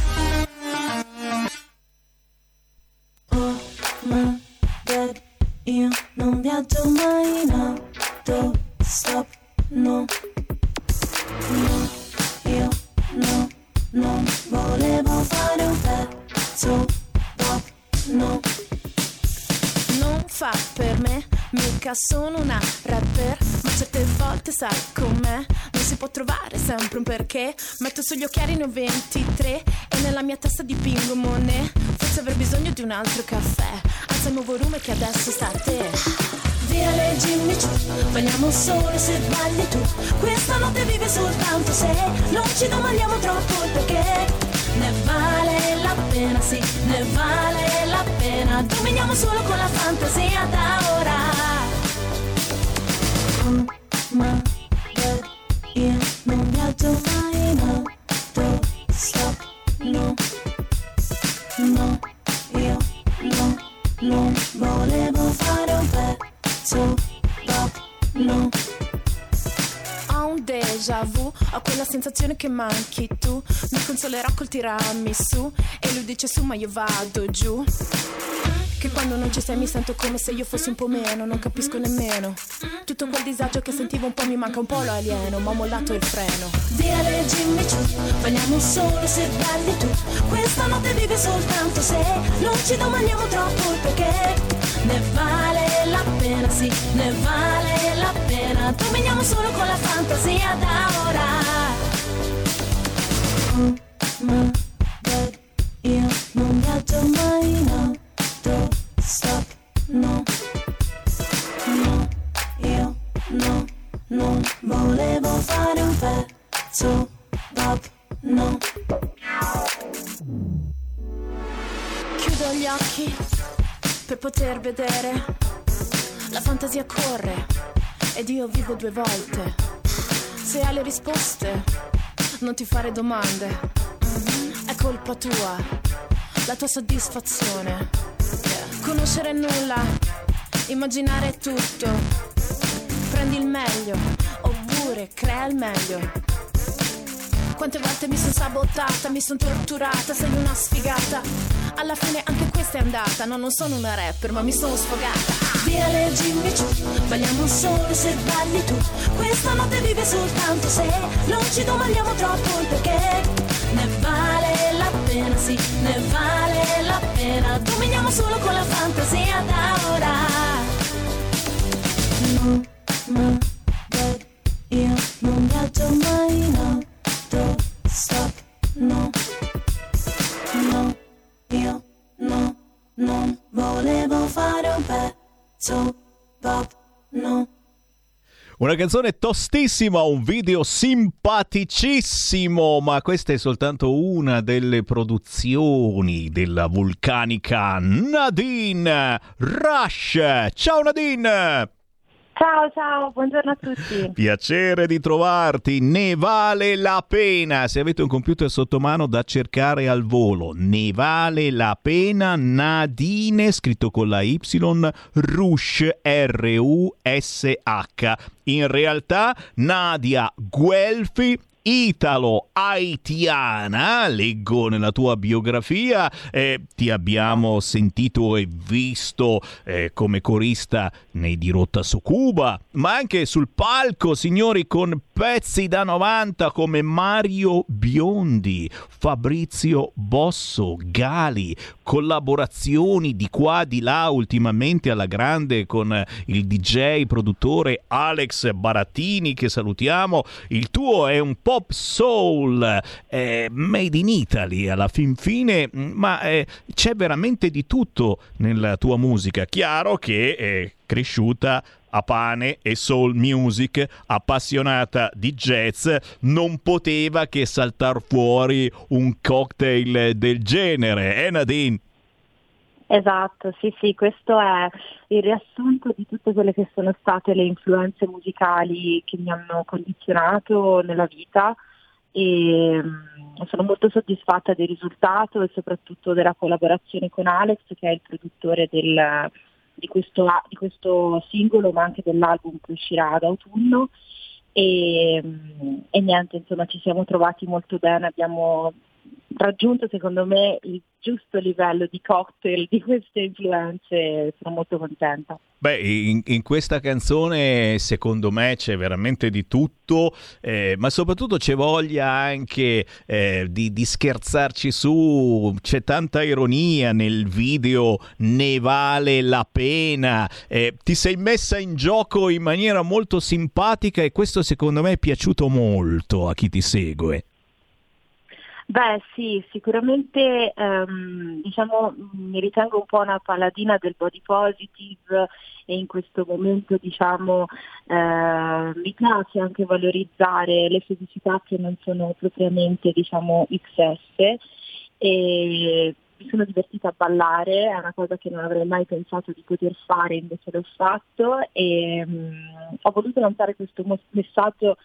Sempre un perché. Metto sugli occhiali ne ho 23 e nella mia testa dipingo monet. Forse avrei bisogno di un altro caffè, alza il nuovo volume che adesso sta a te. Via le Jimmy Choo, balliamo solo se balli tu. Questa notte vive soltanto se non ci domandiamo troppo il perché. Ne vale la pena, sì, ne vale la pena. Dominiamo solo con la fantasia da ora. Sensazione che manchi tu. Mi consolerò col tiramisù e lui dice su ma io vado giù. Che quando non ci sei mi sento come se io fossi un po' meno, non capisco nemmeno. Tutto quel disagio che sentivo un po' mi manca un po' lo alieno, ma ho mollato il freno. Via le Jimmy Choo, balliamo solo se balli tu. Questa notte vive soltanto se non ci domandiamo troppo il perché. Ne vale la pena, sì, ne vale la pena. Dominiamo solo con la fantasia da ora. Ma beh, io mai no. Volevo fare un pezzo pop. Chiudo gli occhi per poter vedere. La fantasia corre ed io vivo due volte. Se hai le risposte, non ti fare domande. È colpa tua, la tua soddisfazione. Conoscere nulla, immaginare tutto. Prendi il meglio, oppure crea il meglio. Quante volte mi sono sabotata, mi sono torturata, sei una sfigata. Alla fine anche questa è andata, no non sono una rapper ma mi sono sfogata. Via le Jimmy Choo, balliamo solo se balli tu. Questa notte vive soltanto se non ci domandiamo troppo il perché. Ne vale la pena, sì, ne vale la pena. Dominiamo solo con la fantasia da ora. No, ma beh, io non viaggio mai no. Una canzone tostissima, un video simpaticissimo, ma questa è soltanto una delle produzioni della vulcanica Nadine Rush. Ciao Nadine! Ciao, ciao, buongiorno a tutti. Piacere di trovarti, ne vale la pena. Se avete un computer sotto mano da cercare al volo, ne vale la pena Nadine, scritto con la Y, Rush, R-U-S-H. In realtà Nadia Guelfi italo-haitiana, leggo nella tua biografia, eh, ti abbiamo sentito e visto eh, come corista nei Dirotta su Cuba, ma anche sul palco, signori, con pezzi da 90 come Mario Biondi, Fabrizio Bosso, Gali, collaborazioni di qua di là ultimamente alla grande con il DJ produttore Alex Barattini che salutiamo. Il tuo è un pop soul eh, made in Italy alla fin fine, ma eh, c'è veramente di tutto nella tua musica. Chiaro che è cresciuta a pane e soul music, appassionata di jazz, non poteva che saltar fuori un cocktail del genere, eh Nadine? Esatto, sì, sì, questo è il riassunto di tutte quelle che sono state le influenze musicali che mi hanno condizionato nella vita e mm, sono molto soddisfatta del risultato e soprattutto della collaborazione con Alex che è il produttore del, di, questo, di, questo, singolo ma anche dell'album che uscirà ad autunno. E, mm, e niente, insomma ci siamo trovati molto bene, abbiamo raggiunto secondo me il giusto livello di cocktail di queste influenze, sono molto contenta. Beh, in, in questa canzone secondo me c'è veramente di tutto, eh, ma soprattutto c'è voglia anche eh, di, di, scherzarci su, c'è tanta ironia nel video, ne vale la pena, eh, ti sei messa in gioco in maniera molto simpatica e questo secondo me è piaciuto molto a chi ti segue. Beh sì, sicuramente ehm, diciamo, mi ritengo un po' una paladina del body positive e in questo momento diciamo, eh, mi piace anche valorizzare le fisicità che non sono propriamente diciamo, XS e mi sono divertita a ballare, è una cosa che non avrei mai pensato di poter fare, invece l'ho fatto e mh, mm, ho voluto lanciare questo messaggio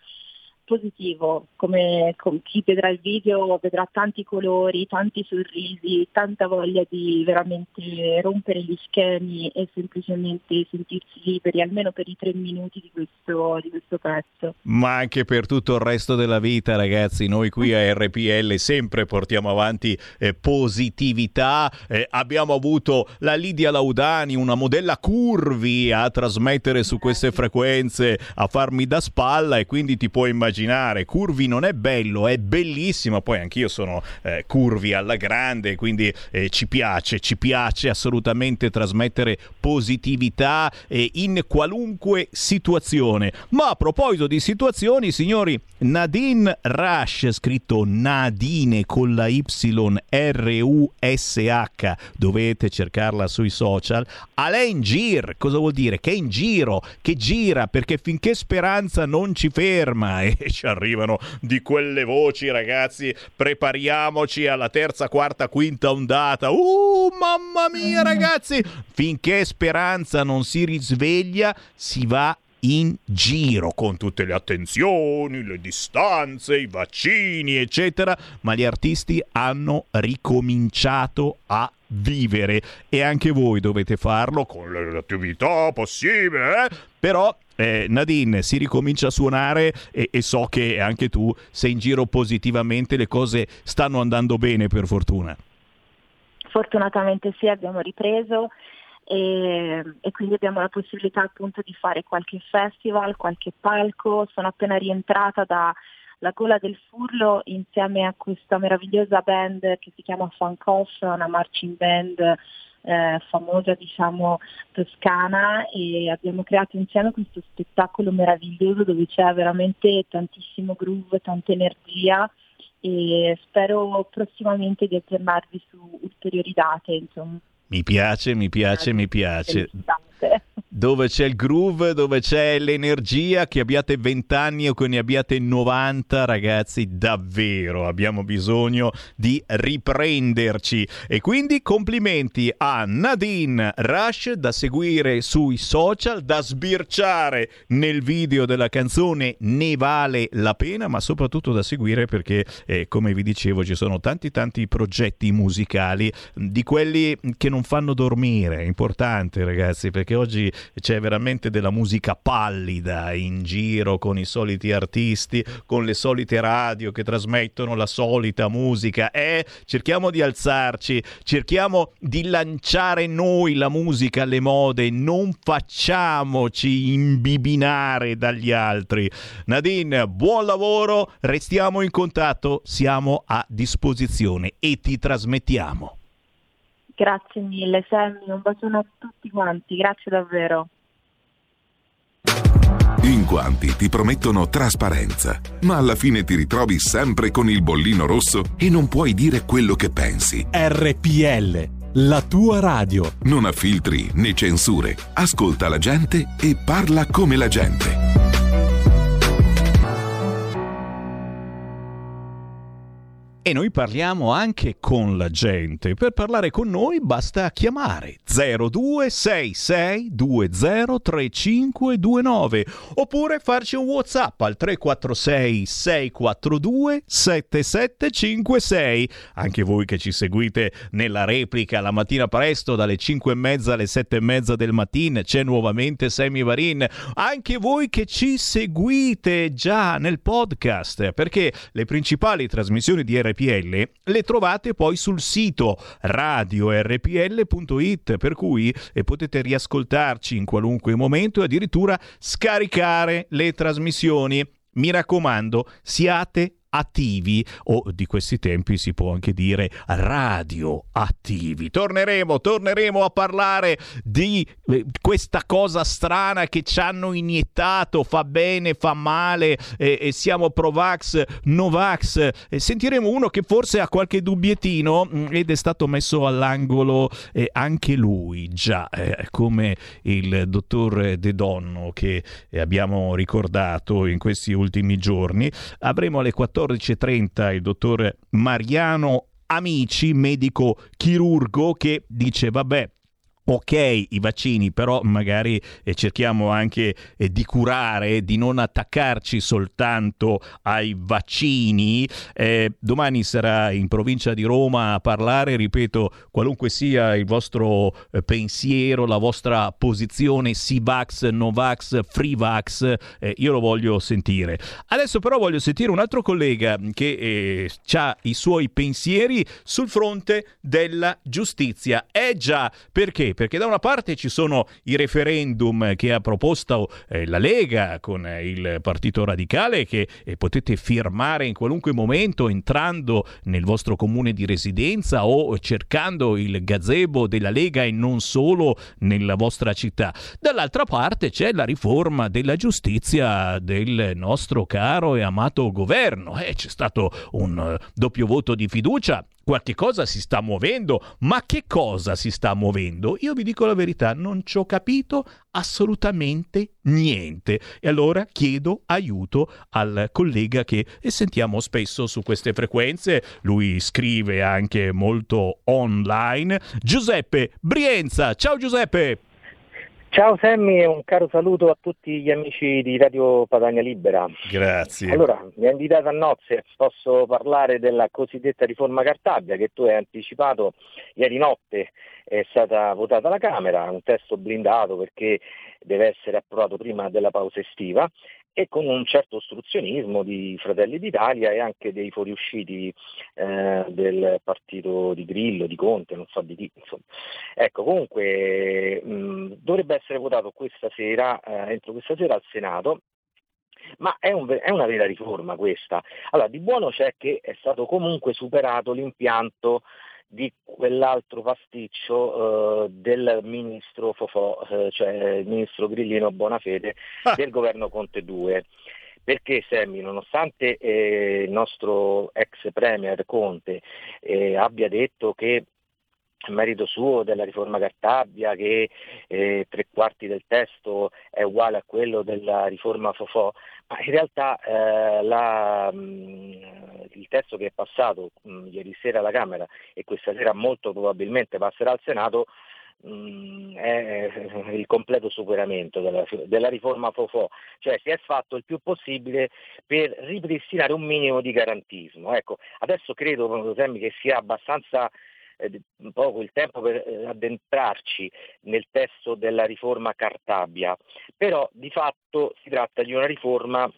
positivo, come, come, chi vedrà il video vedrà tanti colori, tanti sorrisi, tanta voglia di veramente rompere gli schemi e semplicemente sentirsi liberi, almeno per i tre minuti di questo, di questo pezzo. Ma anche per tutto il resto della vita, ragazzi, noi qui a RPL sempre portiamo avanti eh, positività. Eh, abbiamo avuto la Lidia Laudani, una modella curvi a trasmettere su queste frequenze, a farmi da spalla e quindi ti puoi immaginare immaginare. Curvi non è bello, è bellissimo. Poi anch'io sono eh, curvi alla grande, quindi eh, ci piace, ci piace assolutamente trasmettere positività eh, in qualunque situazione. Ma a proposito di situazioni, signori, Nadine Rush, scritto Nadine con la Y R U S H, dovete cercarla sui social. Alain Gir, cosa vuol dire? Che è in giro, che gira, perché finché speranza non ci ferma e ci arrivano di quelle voci, ragazzi. Prepariamoci alla terza, quarta, quinta ondata. Uh, mamma mia, ragazzi! Finché Speranza non si risveglia, si va in giro con tutte le attenzioni, le distanze, i vaccini, eccetera, ma gli artisti hanno ricominciato a vivere e anche voi dovete farlo con le attività possibili, eh? però eh, Nadine si ricomincia a suonare e, e, so che anche tu sei in giro positivamente, le cose stanno andando bene per fortuna. Fortunatamente sì, abbiamo ripreso e, e, quindi abbiamo la possibilità appunto di fare qualche festival, qualche palco. Sono appena rientrata da La Gola del Furlo insieme a questa meravigliosa band che si chiama Funk Off, una marching band eh, famosa diciamo toscana e abbiamo creato insieme questo spettacolo meraviglioso dove c'è veramente tantissimo groove, tanta energia e spero prossimamente di aggiornarvi su ulteriori date. Insomma. Mi piace, mi piace, mi piace. Dove c'è il groove, dove c'è l'energia, che abbiate 20 anni o che ne abbiate 90, ragazzi, davvero abbiamo bisogno di riprenderci. E quindi complimenti a Nadine Rush da seguire sui social, da sbirciare nel video della canzone Ne vale la pena, ma soprattutto da seguire perché, eh, come vi dicevo, ci sono tanti tanti progetti musicali di quelli che non fanno dormire. È importante, ragazzi, perché oggi c'è veramente della musica pallida in giro con i soliti artisti, con le solite radio che trasmettono la solita musica. Eh, cerchiamo di alzarci, cerchiamo di lanciare noi la musica alle mode, non facciamoci imbibinare dagli altri. Nadine, buon lavoro, restiamo in contatto, siamo a disposizione e ti trasmettiamo. Grazie mille Sammy, un bacione a tutti quanti, grazie davvero. In quanti ti promettono trasparenza, ma alla fine ti ritrovi sempre con il bollino rosso e non puoi dire quello che pensi. RPL, la tua radio. Non ha filtri né censure. Ascolta la gente e parla come la gente. E noi parliamo anche con la gente. Per parlare con noi basta chiamare 0266203529 oppure farci un WhatsApp al 346 642 7756. Anche voi che ci seguite nella replica la mattina presto dalle 5 e mezza alle 7 e mezza del mattino c'è nuovamente Sammy Varin. Anche voi che ci seguite già nel podcast perché le principali trasmissioni di RPL le trovate poi sul sito radiorpl.it per cui eh, potete riascoltarci in qualunque momento e addirittura scaricare le trasmissioni. Mi raccomando, siate attivi o di questi tempi si può anche dire radioattivi. Torneremo, torneremo a parlare di eh, questa cosa strana che ci hanno iniettato, fa bene, fa male, eh, e siamo Provax, Novax. Eh, sentiremo uno che forse ha qualche dubbiettino mh, ed è stato messo all'angolo eh, anche lui, già eh, come il dottor De Donno che abbiamo ricordato in questi ultimi giorni. Avremo alle 14 14.30 il dottor Mariano Amici, medico chirurgo, che dice vabbè ok i vaccini, però magari eh, cerchiamo anche eh, di curare, di non attaccarci soltanto ai vaccini. Eh, domani sarà in provincia di Roma a parlare, ripeto, qualunque sia il vostro eh, pensiero, la vostra posizione, Sivax, Novax, Freevax, eh, io lo voglio sentire. Adesso però voglio sentire un altro collega che ha i suoi pensieri sul fronte della giustizia. Eh già, perché? Perché da una parte ci sono i referendum che ha proposto eh, la Lega con eh, il Partito Radicale che eh, potete firmare in qualunque momento entrando nel vostro comune di residenza o cercando il gazebo della Lega e non solo nella vostra città. Dall'altra parte c'è la riforma della giustizia del nostro caro e amato governo. Eh, c'è stato un uh, doppio voto di fiducia qualche cosa si sta muovendo, ma che cosa si sta muovendo? Io vi dico la verità, non ci ho capito assolutamente niente. E allora chiedo aiuto al collega che sentiamo spesso su queste frequenze, lui scrive anche molto online, Giuseppe Brienza. Ciao Giuseppe! Ciao Sammy e un caro saluto a tutti gli amici di Radio Padania Libera. Grazie. Allora, mi ha invitato a nozze, posso parlare della cosiddetta riforma Cartabia che tu hai anticipato ieri notte, è stata votata alla Camera, un testo blindato perché deve essere approvato prima della pausa estiva e con un certo ostruzionismo di Fratelli d'Italia e anche dei fuoriusciti eh, del partito di Grillo, di Conte, non so di chi. Insomma. Ecco, comunque mh, dovrebbe essere votato questa sera, eh, entro questa sera al Senato ma è, un, è, una vera riforma questa. Allora, di buono c'è che è stato comunque superato l'impianto di quell'altro pasticcio eh, del ministro Fofò, eh, cioè il ministro Grillino Bonafede ah. del governo Conte 2. Perché Semmi, nonostante eh, il nostro ex premier Conte eh, abbia detto che a merito suo della riforma Cartabia che eh, tre quarti del testo è uguale a quello della riforma Fofò, ma in realtà eh, la, mh, il testo che è passato mh, ieri sera alla Camera e questa sera molto probabilmente passerà al Senato mh, è il completo superamento della, della riforma Fofò, cioè si è fatto il più possibile per ripristinare un minimo di garantismo. Ecco, adesso credo Semmi, che sia abbastanza eh, un po' il tempo per eh, addentrarci nel testo della riforma Cartabia, però di fatto si tratta di una riforma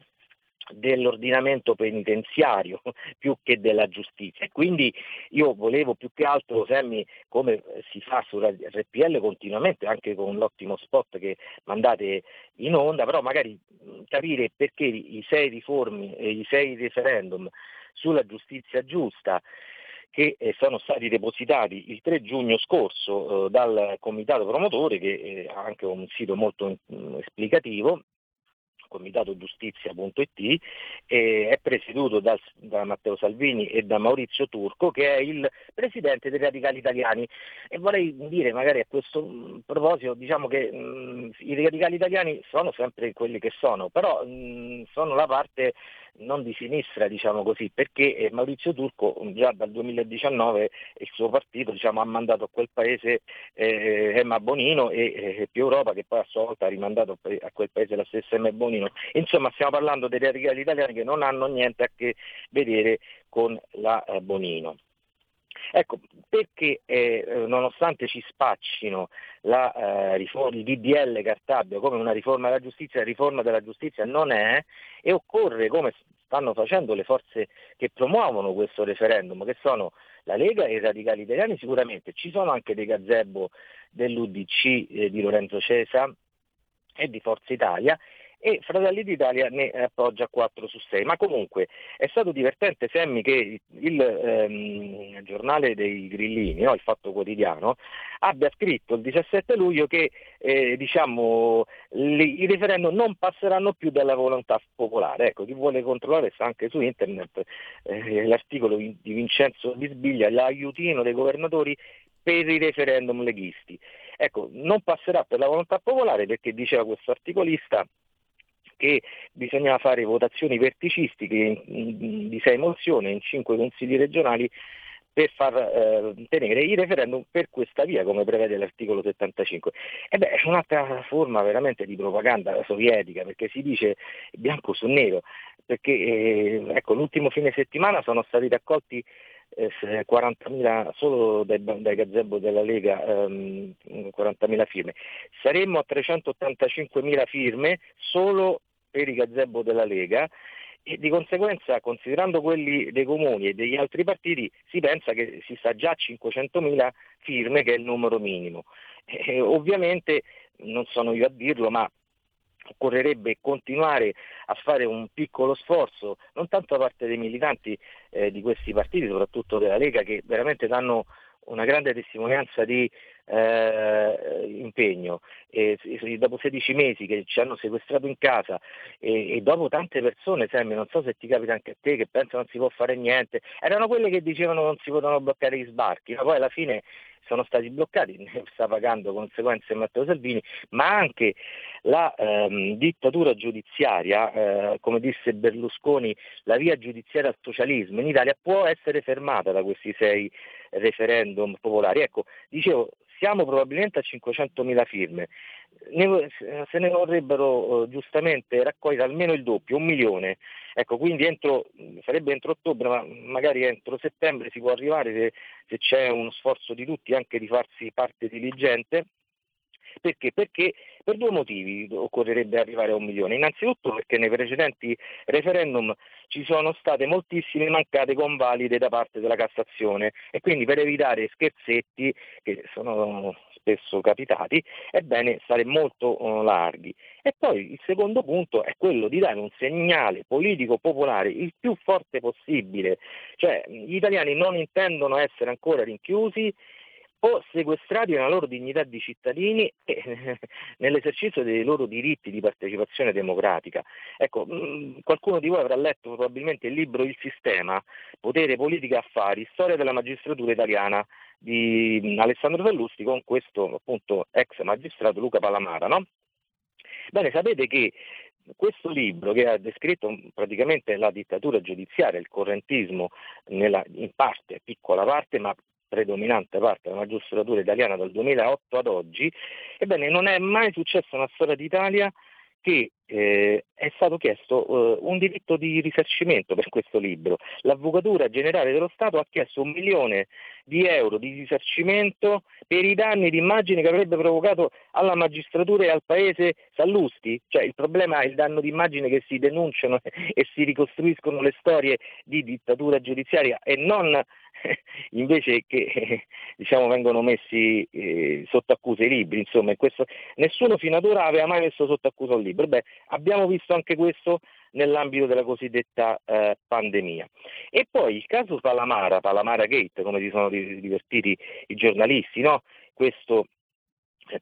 dell'ordinamento penitenziario più che della giustizia. Quindi io volevo più che altro, Semmi, come si fa su RPL continuamente, anche con l'ottimo spot che mandate in onda, però magari capire perché i sei riformi e i sei referendum sulla giustizia giusta che eh, sono stati depositati il 3 giugno scorso eh, dal comitato promotore che eh, ha anche un sito molto esplicativo comitato-giustizia.it eh, è presieduto da, da, Matteo Salvini e da Maurizio Turco che è il presidente dei radicali italiani. E vorrei dire magari a questo mh, proposito diciamo che mh, i radicali italiani sono sempre quelli che sono però mh, sono la parte non di sinistra, diciamo così, perché eh, Maurizio Turco già dal 2019 il suo partito diciamo, ha mandato a quel paese eh, Emma Bonino e eh, più Europa che poi a sua volta ha rimandato a quel paese la stessa Emma Bonino. Insomma stiamo parlando dei radicali italiani che non hanno niente a che vedere con la eh, Bonino. Ecco, perché eh, nonostante ci spaccino la, eh, riforma, il DDL Cartabia come una riforma della giustizia, la riforma della giustizia non è e occorre, come stanno facendo le forze che promuovono questo referendum, che sono la Lega e i radicali italiani sicuramente, ci sono anche dei gazebo dell'UDC eh, di Lorenzo Cesa e di Forza Italia e Fratelli d'Italia ne appoggia 4 su 6. Ma comunque è stato divertente Semmi che il ehm, giornale dei Grillini, no, il Fatto Quotidiano, abbia scritto il 17 luglio che eh, diciamo, li, i referendum non passeranno più dalla volontà popolare. Ecco, chi vuole controllare sta anche su internet eh, l'articolo di Vincenzo Bisbiglia, l'aiutino dei governatori per i referendum leghisti. Ecco, non passerà per la volontà popolare perché diceva questo articolista che bisognava fare votazioni verticistiche di sei mozioni in cinque consigli regionali per far eh, tenere i referendum per questa via, come prevede l'articolo 75. E beh, è un'altra forma veramente di propaganda sovietica, perché si dice bianco su nero, perché eh, ecco, l'ultimo fine settimana sono stati raccolti eh, 40.000 solo dai, dai gazebo della Lega ehm, 40.000 firme. Saremmo a 385.000 firme solo per i gazebo della Lega e di conseguenza, considerando quelli dei comuni e degli altri partiti, si pensa che si sta già a 500.000 firme, che è il numero minimo. E, ovviamente, non sono io a dirlo, ma occorrerebbe continuare a fare un piccolo sforzo, non tanto da parte dei militanti eh, di questi partiti, soprattutto della Lega, che veramente danno una grande testimonianza di eh, impegno. E, e, dopo 16 mesi che ci hanno sequestrato in casa e, e dopo tante persone, Sammy, non so se ti capita anche a te, che pensano non si può fare niente, erano quelle che dicevano non si potevano bloccare gli sbarchi, ma poi alla fine sono stati bloccati, ne sta pagando conseguenze Matteo Salvini, ma anche la ehm, dittatura giudiziaria, eh, come disse Berlusconi, la via giudiziaria al socialismo in Italia può essere fermata da questi sei referendum popolari. Ecco, dicevo, siamo probabilmente a 500.000 firme, ne, se ne vorrebbero eh, giustamente raccogliere almeno il doppio, un milione. Ecco, quindi entro, sarebbe entro ottobre, ma magari entro settembre si può arrivare se, se c'è uno sforzo di tutti anche di farsi parte diligente. Perché? Perché per due motivi occorrerebbe arrivare a un milione. Innanzitutto perché nei precedenti referendum ci sono state moltissime mancate convalide da parte della Cassazione e quindi per evitare scherzetti che sono spesso capitati, è bene stare molto uh, larghi. E poi il secondo punto è quello di dare un segnale politico popolare il più forte possibile, cioè gli italiani non intendono essere ancora rinchiusi o sequestrati nella loro dignità di cittadini e nell'esercizio dei loro diritti di partecipazione democratica. Ecco, mm, qualcuno di voi avrà letto probabilmente il libro Il sistema, potere, politica, affari, storia della magistratura italiana di Alessandro Sallusti con questo appunto ex magistrato Luca Palamara. No? Bene, sapete che questo libro che ha descritto praticamente la dittatura giudiziaria, il correntismo nella, in parte, piccola parte, ma predominante parte della magistratura italiana dal 2008 ad oggi, ebbene non è mai successo nella storia d'Italia che eh, è stato chiesto eh, un diritto di risarcimento per questo libro. L'Avvocatura Generale dello Stato ha chiesto un milione di euro di risarcimento per i danni di immagine che avrebbe provocato alla magistratura e al paese Sallusti. Cioè il problema è il danno di immagine che si denunciano e si ricostruiscono le storie di dittatura giudiziaria e non invece che diciamo, vengono messi eh, sotto accusa i libri, insomma, questo, nessuno fino ad ora aveva mai messo sotto accusa un libro. Beh, abbiamo visto anche questo nell'ambito della cosiddetta eh, pandemia. E poi il caso Palamara, Palamara Gate, come si sono divertiti i giornalisti, no? questo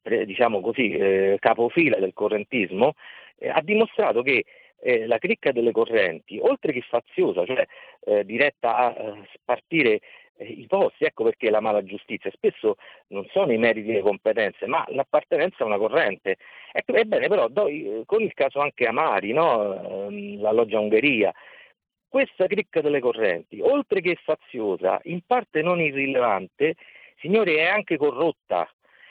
eh, diciamo così, eh, capofila del correntismo, eh, ha dimostrato che eh, la cricca delle correnti, oltre che faziosa, cioè eh, diretta a eh, spartire i posti, ecco perché la mala giustizia spesso non sono i meriti e le competenze, ma l'appartenenza a una corrente. Ecco, ebbene, però do, con il caso anche Amari, no? Ehm, la loggia Ungheria, questa cricca delle correnti, oltre che faziosa, in parte non irrilevante, signori, è anche corrotta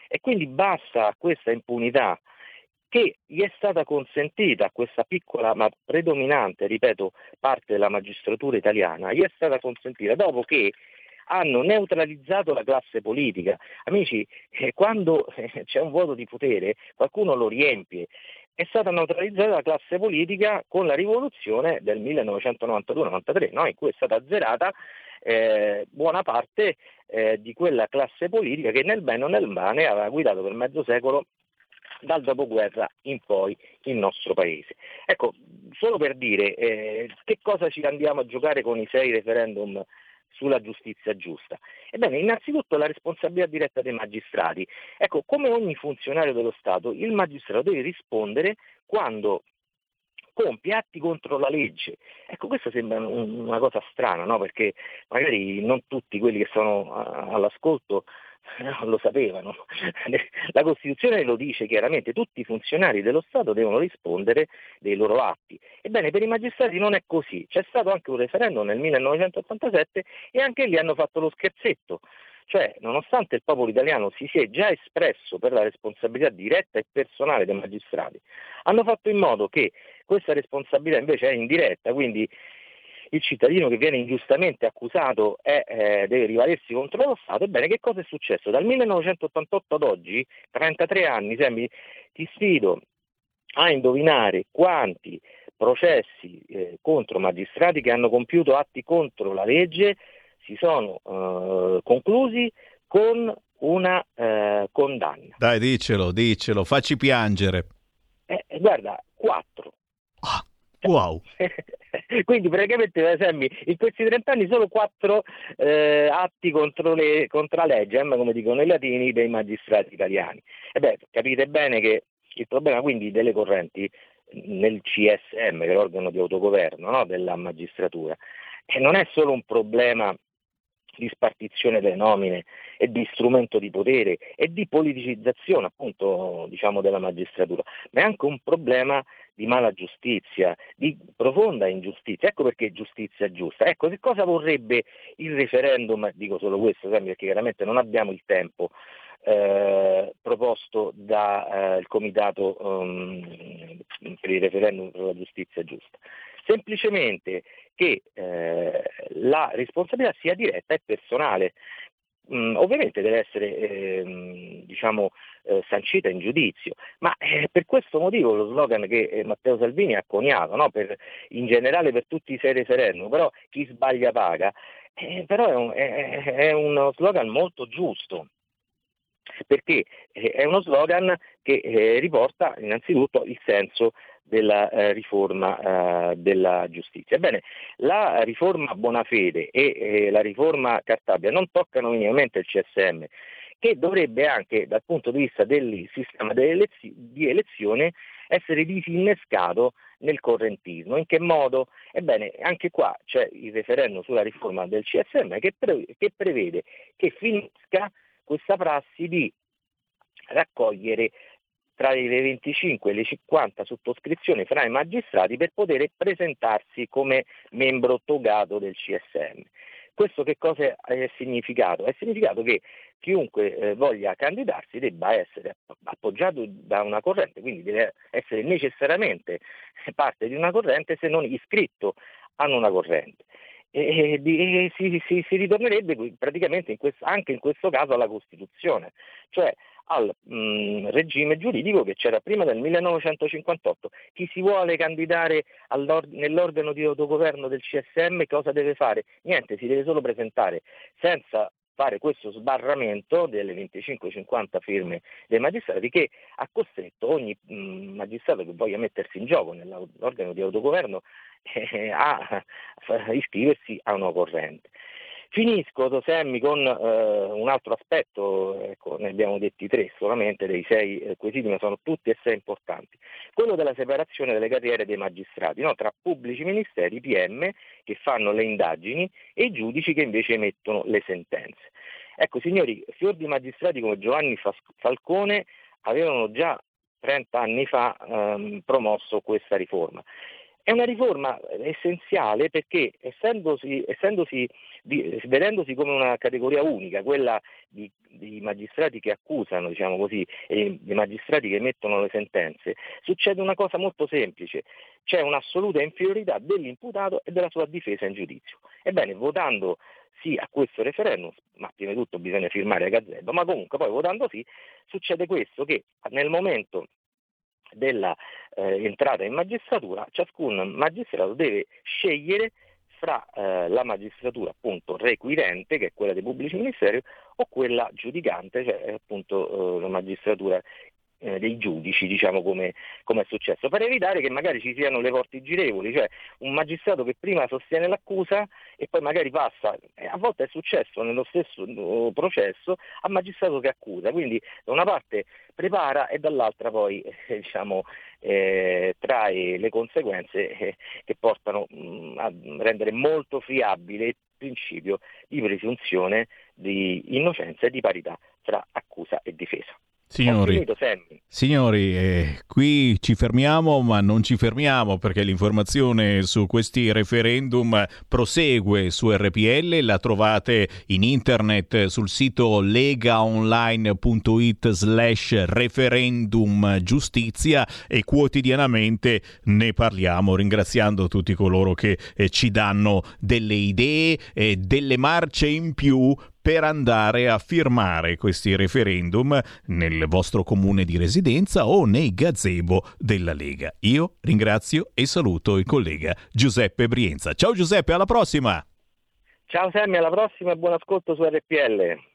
e quindi basta questa impunità che gli è stata consentita a questa piccola ma predominante, ripeto, parte della magistratura italiana, gli è stata consentita dopo che hanno neutralizzato la classe politica. Amici, eh, quando eh, c'è un vuoto di potere qualcuno lo riempie. È stata neutralizzata la classe politica con la rivoluzione del 1992-93, no? in cui è stata azzerata eh, buona parte eh, di quella classe politica che nel bene o nel male aveva guidato per mezzo secolo dal dopoguerra in poi il nostro paese. Ecco, solo per dire eh, che cosa ci andiamo a giocare con i sei referendum sulla giustizia giusta? Ebbene, innanzitutto la responsabilità diretta dei magistrati. Ecco, come ogni funzionario dello Stato, il magistrato deve rispondere quando compie atti contro la legge. Ecco, questa sembra una cosa strana, no? perché magari non tutti quelli che sono all'ascolto non lo sapevano. La Costituzione lo dice chiaramente, tutti i funzionari dello Stato devono rispondere dei loro atti. Ebbene, per i magistrati non è così. C'è stato anche un referendum nel 1987 e anche lì hanno fatto lo scherzetto. Cioè, nonostante il popolo italiano si sia già espresso per la responsabilità diretta e personale dei magistrati, hanno fatto in modo che questa responsabilità invece è indiretta, quindi il cittadino che viene ingiustamente accusato è, eh, deve rivalersi contro lo Stato, ebbene che cosa è successo? Dal 1988 ad oggi, 33 anni, Semmi, ti sfido a indovinare quanti processi eh, contro magistrati che hanno compiuto atti contro la legge si sono eh, conclusi con una eh, condanna. Dai, dicelo, dicelo, facci piangere. Eh, guarda, quattro. Ah, wow. Quindi praticamente Semmi, in questi 30 anni solo quattro eh, atti contro, le, contro la legge, come dicono i latini, dei magistrati italiani. E beh, capite bene che il problema quindi delle correnti nel CSM, che è l'organo di autogoverno no, della magistratura, e non è solo un problema di spartizione delle nomine e di strumento di potere e di politicizzazione appunto diciamo della magistratura, ma è anche un problema di mala giustizia, di profonda ingiustizia. Ecco perché giustizia giusta. Ecco che cosa vorrebbe il referendum, dico solo questo, perché chiaramente non abbiamo il tempo, eh, proposto dal eh, Comitato um, per il referendum per la giustizia giusta. Semplicemente che eh, la responsabilità sia diretta e personale. Mm, ovviamente deve essere eh, diciamo, eh, sancita in giudizio, ma eh, per questo motivo lo slogan che eh, Matteo Salvini ha coniato, no? per, in generale per tutti i sei referendum, però chi sbaglia paga, eh, però è, un, è, è uno slogan molto giusto, perché eh, è uno slogan che eh, riporta innanzitutto il senso della riforma della giustizia. Ebbene, la riforma Bonafede e la riforma Cartabia non toccano minimamente il CSM, che dovrebbe anche dal punto di vista del sistema di elezione essere disinnescato nel correntismo. In che modo? Ebbene, anche qua c'è il referendum sulla riforma del CSM che, pre- che prevede che finisca questa prassi di raccogliere tra le 25 e le 50 sottoscrizioni fra i magistrati per poter presentarsi come membro togato del CSM. Questo che cosa è significato? È significato che chiunque eh, voglia candidarsi debba essere appoggiato da una corrente, quindi deve essere necessariamente parte di una corrente se non iscritto a una corrente. E, e si, si, si, ritornerebbe praticamente in questo, anche in questo caso alla Costituzione, cioè al mh, regime giuridico che c'era prima del 1958. Chi si vuole candidare nell'organo di autogoverno del CSM cosa deve fare? Niente, si deve solo presentare senza fare questo sbarramento delle 25-50 firme dei magistrati che ha costretto ogni mh, magistrato che voglia mettersi in gioco nell'organo di autogoverno eh, a iscriversi a una corrente. Finisco, Tosemmi, con eh, un altro aspetto, ecco, ne abbiamo detti tre solamente dei sei eh, quesiti, ma sono tutti e sei importanti. Quello della separazione delle carriere dei magistrati, no? tra pubblici ministeri, PM, che fanno le indagini, e i giudici che invece emettono le sentenze. Ecco, signori, fior di magistrati come Giovanni Falcone avevano già 30 anni fa ehm, promosso questa riforma. È una riforma essenziale perché essendosi, essendosi, vedendosi come una categoria unica, quella di, magistrati che accusano, diciamo così, e di magistrati che emettono le sentenze, succede una cosa molto semplice, c'è un'assoluta inferiorità dell'imputato e della sua difesa in giudizio. Ebbene, votando sì a questo referendum, ma prima di tutto bisogna firmare a gazebo, ma comunque poi votando sì, succede questo che nel momento della eh, in magistratura, ciascun magistrato deve scegliere fra eh, la magistratura appunto requirente, che è quella dei pubblici ministeri, o quella giudicante, cioè appunto eh, la magistratura eh, dei giudici, diciamo come, come, è successo, per evitare che magari ci siano le porte girevoli, cioè un magistrato che prima sostiene l'accusa e poi magari passa, eh, a volte è successo nello stesso uh, processo, a magistrato che accusa, quindi da una parte prepara e dall'altra poi eh, diciamo, eh, trae le conseguenze eh, che portano mh, mm, a rendere molto friabile il principio di presunzione di innocenza e di parità tra accusa e difesa. Signori, signori eh, qui ci fermiamo ma non ci fermiamo perché l'informazione su questi referendum prosegue su RPL, la trovate in internet sul sito legaonline.it slash referendum giustizia e quotidianamente ne parliamo ringraziando tutti coloro che eh, ci danno delle idee e delle marce in più per andare a firmare questi referendum nel vostro comune di residenza o nei gazebo della Lega. Io ringrazio e saluto il collega Giuseppe Brienza. Ciao Giuseppe, alla prossima! Ciao Sammy, alla prossima e buon ascolto su RPL.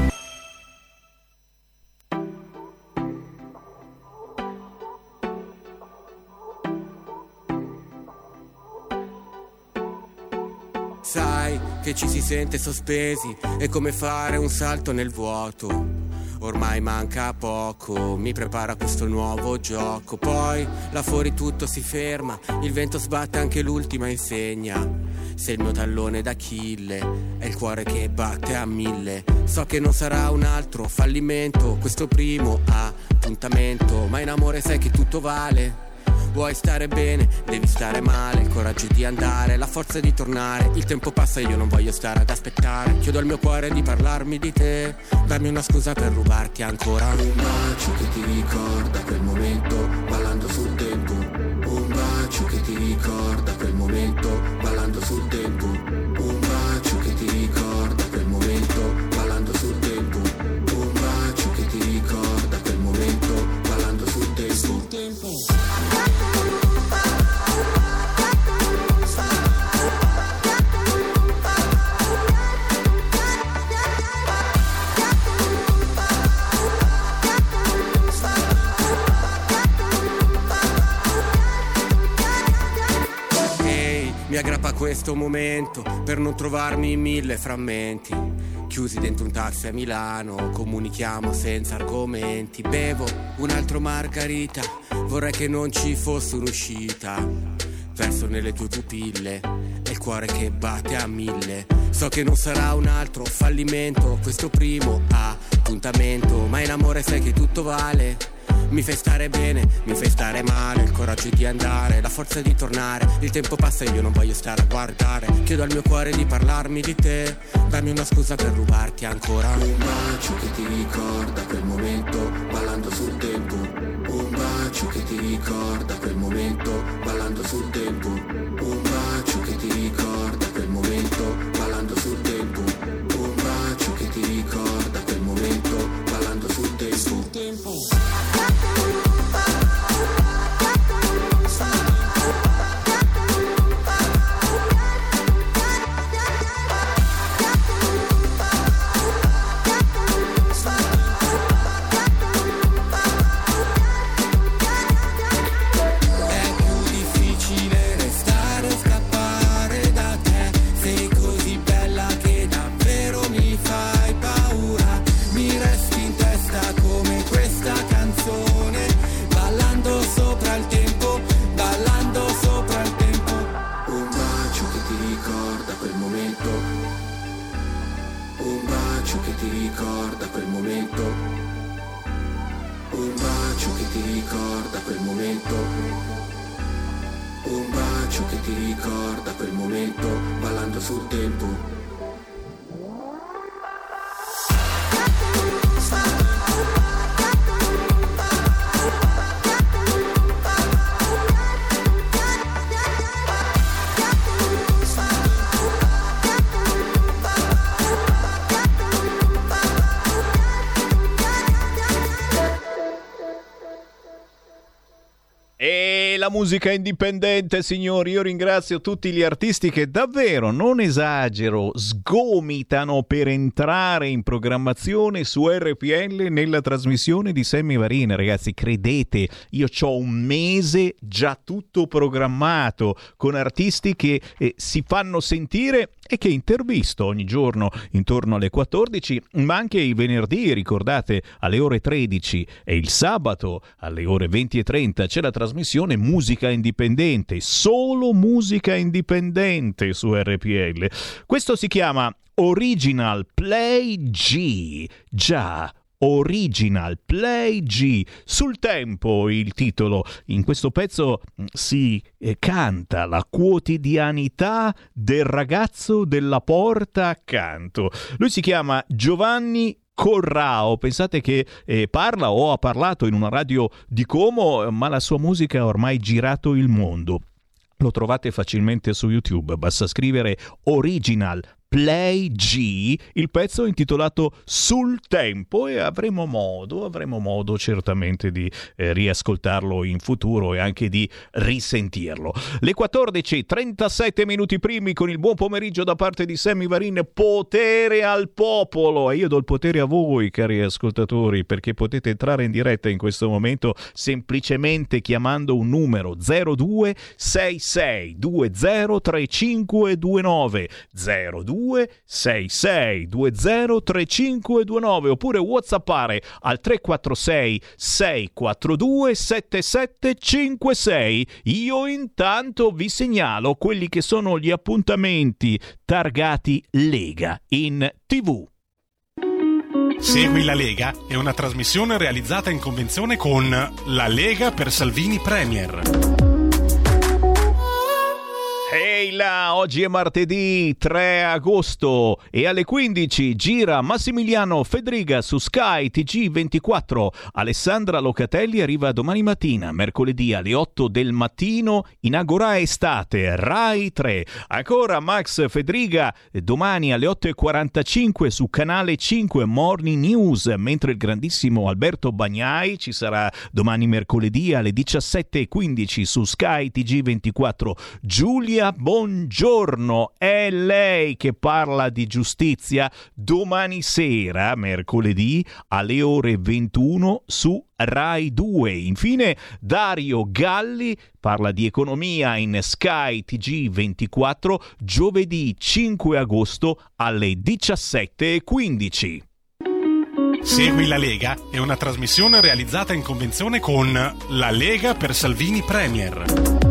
Sente sospesi, è come fare un salto nel vuoto ormai manca poco, mi prepara questo nuovo gioco. Poi là fuori tutto si ferma, il vento sbatte anche l'ultima insegna. sei il mio tallone d'Achille, è il cuore che batte a mille. So che non sarà un altro fallimento, questo primo appuntamento, ma in amore sai che tutto vale. Vuoi stare bene, devi stare male, il coraggio di andare, la forza di tornare. Il tempo passa e io non voglio stare ad aspettare. Chiedo al mio cuore di parlarmi di te, dammi una scusa per rubarti ancora. Un bacio che ti ricorda quel momento, ballando sul tempo. Un bacio che ti ricorda quel momento, ballando sul tempo. Aggrappa questo momento per non trovarmi in mille frammenti. Chiusi dentro un taxi a Milano, comunichiamo senza argomenti. Bevo un altro margarita, vorrei che non ci fosse un'uscita. Verso nelle tue pupille, è il cuore che batte a mille. So che non sarà un altro fallimento, questo primo appuntamento. Ma in amore sai che tutto vale. Mi fai stare bene, mi fai stare male, il coraggio di andare, la forza di tornare. Il tempo passa e io non voglio stare a guardare. Chiedo al mio cuore di parlarmi di te, dammi una scusa per rubarti ancora. Un bacio che ti ricorda quel momento, ballando sul tempo. Un bacio che ti ricorda quel momento, ballando sul tempo. Un bacio che ti ricorda quel momento, ballando sul tempo. Un bacio che ti ricorda quel momento, ballando sul tempo. Sul tempo. Bacio che ti ricorda quel momento. Un bacio che ti ricorda quel momento. Un bacio che ti ricorda quel momento, ballando sul tempo. Musica indipendente, signori, io ringrazio tutti gli artisti che davvero, non esagero, sgomitano per entrare in programmazione su RPL nella trasmissione di Sammy Varina. Ragazzi, credete, io ho un mese già tutto programmato con artisti che eh, si fanno sentire e che intervisto ogni giorno intorno alle 14, ma anche i venerdì, ricordate, alle ore 13 e il sabato alle ore 20.30 c'è la trasmissione Musica Indipendente, solo musica indipendente su RPL. Questo si chiama Original Play G. Già, Original Play G. Sul tempo il titolo. In questo pezzo mm, si eh, canta la quotidianità del ragazzo della porta accanto. Lui si chiama Giovanni Corrao, pensate che eh, parla o ha parlato in una radio di Como, ma la sua musica ha ormai girato il mondo. Lo trovate facilmente su YouTube, basta scrivere Original Play G, il pezzo intitolato Sul tempo e avremo modo, avremo modo certamente di eh, riascoltarlo in futuro e anche di risentirlo. Le 14, 37 minuti primi con il buon pomeriggio da parte di Sammy Varin, potere al popolo e io do il potere a voi cari ascoltatori perché potete entrare in diretta in questo momento semplicemente chiamando un numero 0266 203529 02 0266 20 3529 oppure whatsappare al 346 642 7756. Io intanto vi segnalo quelli che sono gli appuntamenti targati Lega in TV. Segui la Lega è una trasmissione realizzata in convenzione con La Lega per Salvini Premier. Ehi là, oggi è martedì 3 agosto e alle 15 gira Massimiliano Fedriga su Sky TG24. Alessandra Locatelli arriva domani mattina, mercoledì alle 8 del mattino in Agora Estate, Rai 3. Ancora Max Fedriga domani alle 8.45 su Canale 5 Morning News, mentre il grandissimo Alberto Bagnai ci sarà domani mercoledì alle 17.15 su Sky TG24. Giulia Buongiorno, è lei che parla di giustizia domani sera, mercoledì, alle ore 21 su Rai 2. Infine Dario Galli parla di economia in Sky TG24 giovedì 5 agosto alle 17.15. Segui la Lega è una trasmissione realizzata in convenzione con La Lega per Salvini Premier.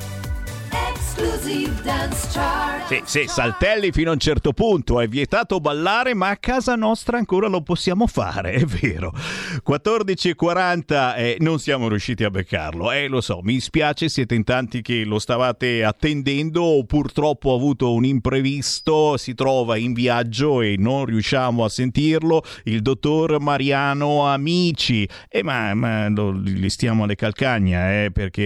Sì, sì, saltelli fino a un certo punto, è vietato ballare, ma a casa nostra ancora lo possiamo fare, è vero. 14.40 e non siamo riusciti a beccarlo, eh lo so, mi spiace, siete in tanti che lo stavate attendendo, purtroppo ha avuto un imprevisto, si trova in viaggio e non riusciamo a sentirlo, il dottor Mariano Amici, eh, ma, ma lo, gli stiamo alle calcagna, eh, perché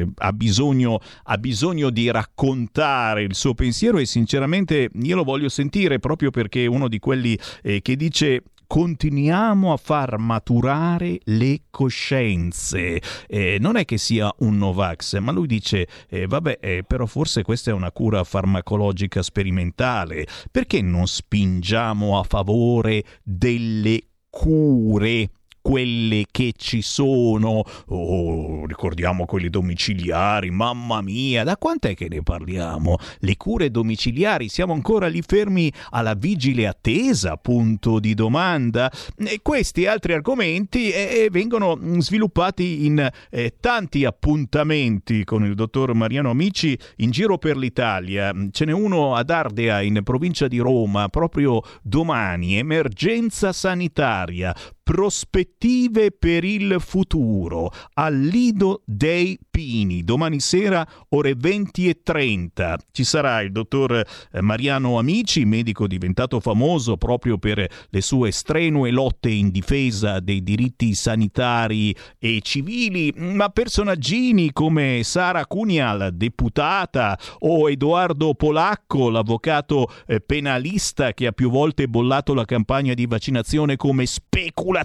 eh, ha bisogno, ha bisogno di raccontare il suo pensiero e sinceramente io lo voglio sentire proprio perché è uno di quelli eh, che dice continuiamo a far maturare le coscienze. Eh, non è che sia un Novax, ma lui dice, eh, vabbè, eh, però forse questa è una cura farmacologica sperimentale. Perché non spingiamo a favore delle cure? Quelle che ci sono, oh, ricordiamo quelle domiciliari, mamma mia, da quant'è che ne parliamo? Le cure domiciliari, siamo ancora lì fermi alla vigile attesa, punto di domanda. E questi altri argomenti eh, vengono sviluppati in eh, tanti appuntamenti con il dottor Mariano Amici in giro per l'Italia. Ce n'è uno ad Ardea in provincia di Roma proprio domani, emergenza sanitaria, prospettive per il futuro. Al Lido dei Pini domani sera ore 20 e 30 ci sarà il dottor eh, Mariano Amici medico diventato famoso proprio per le sue strenue lotte in difesa dei diritti sanitari e civili ma personaggini come Sara Cunial deputata o Edoardo Polacco l'avvocato eh, penalista che ha più volte bollato la campagna di vaccinazione come speculazione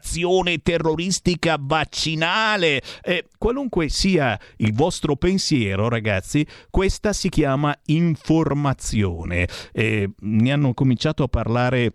terroristica vaccinale. Eh, qualunque sia il vostro pensiero, ragazzi, questa si chiama informazione. Eh, ne hanno cominciato a parlare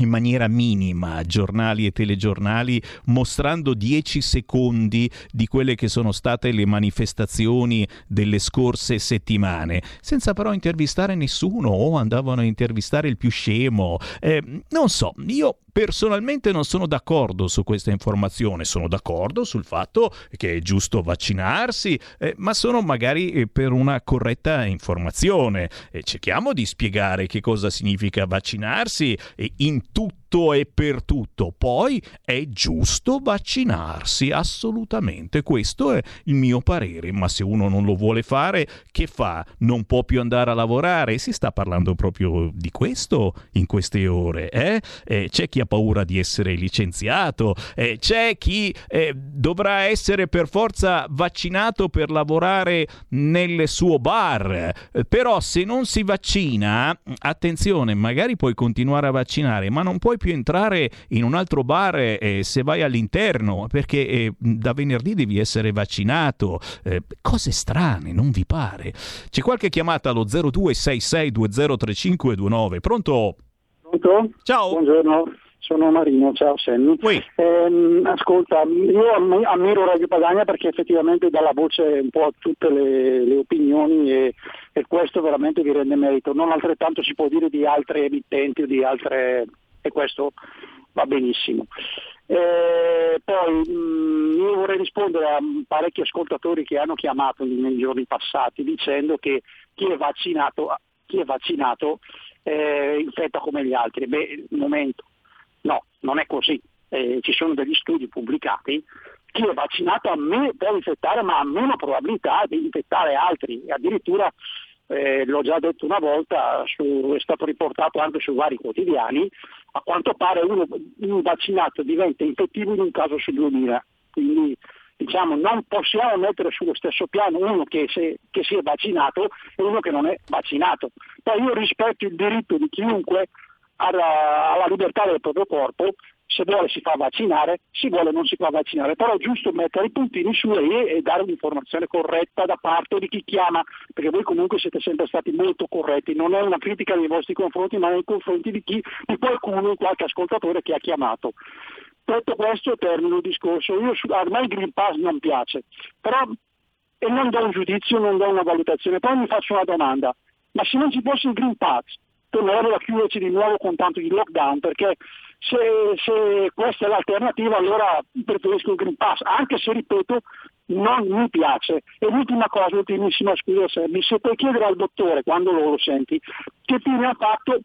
in maniera minima giornali e telegiornali mostrando 10 secondi di quelle che sono state le manifestazioni delle scorse settimane, senza però intervistare nessuno o andavano a intervistare il più scemo. Eh, non so, io Personalmente non sono d'accordo su questa informazione, sono d'accordo sul fatto che è giusto vaccinarsi, eh, ma sono magari eh, per una corretta informazione. Eh, cerchiamo di spiegare che cosa significa vaccinarsi in tutto e per tutto. Poi è giusto vaccinarsi, assolutamente. Questo è il mio parere. Ma se uno non lo vuole fare, che fa? Non può più andare a lavorare? Si sta parlando proprio di questo in queste ore. Eh? Eh, c'è chi chi ha paura di essere licenziato, eh, c'è chi eh, dovrà essere per forza vaccinato per lavorare nel suo bar. Eh, però se non si vaccina, attenzione, magari puoi continuare a vaccinare, ma non puoi più entrare in un altro bar eh, se vai all'interno, perché eh, da venerdì devi essere vaccinato. Eh, cose strane, non vi pare? C'è qualche chiamata allo 0266203529. Pronto? Pronto? Ciao. Buongiorno. Sono Marino, ciao Sammy. Ehm, ascolta, io am- ammiro Radio Padania perché effettivamente dà la voce un po' a tutte le, le opinioni e, e questo veramente vi rende merito. Non altrettanto si può dire di altre emittenti o di altre... e questo va benissimo. Eh, poi mh, io vorrei rispondere a parecchi ascoltatori che hanno chiamato nei giorni passati dicendo che chi è vaccinato, chi è vaccinato eh, infetta come gli altri. Beh, momento, no, non è così. Eh, ci sono degli studi pubblicati, chi è vaccinato a me può infettare ma ha meno probabilità di infettare altri, addirittura eh, l'ho già detto una volta, su, è stato riportato anche su vari quotidiani, a quanto pare uno, un vaccinato diventa infettivo in un caso su 2000. Quindi diciamo, non possiamo mettere sullo stesso piano uno che, se, che si è vaccinato e uno che non è vaccinato. Poi io rispetto il diritto di chiunque alla, alla libertà del proprio corpo, se vuole si fa vaccinare, se vuole non si fa vaccinare, però è giusto mettere i puntini su e, e dare un'informazione corretta da parte di chi chiama, perché voi comunque siete sempre stati molto corretti, non è una critica nei vostri confronti, ma nei confronti di, chi, di qualcuno, qualche ascoltatore che ha chiamato. Detto questo termino il discorso, io su, me il Green Pass non piace, però e non do un giudizio, non do una valutazione, poi mi faccio una domanda, ma se non ci fosse il Green Pass, tornerebbero a chiuderci di nuovo con tanto di lockdown, perché se, se, questa è l'alternativa allora preferisco il Green Pass, anche se ripeto non mi piace. E l'ultima cosa, ultimissima scusa Serbi, se puoi chiedere al dottore quando lo senti, che fine ha fatto,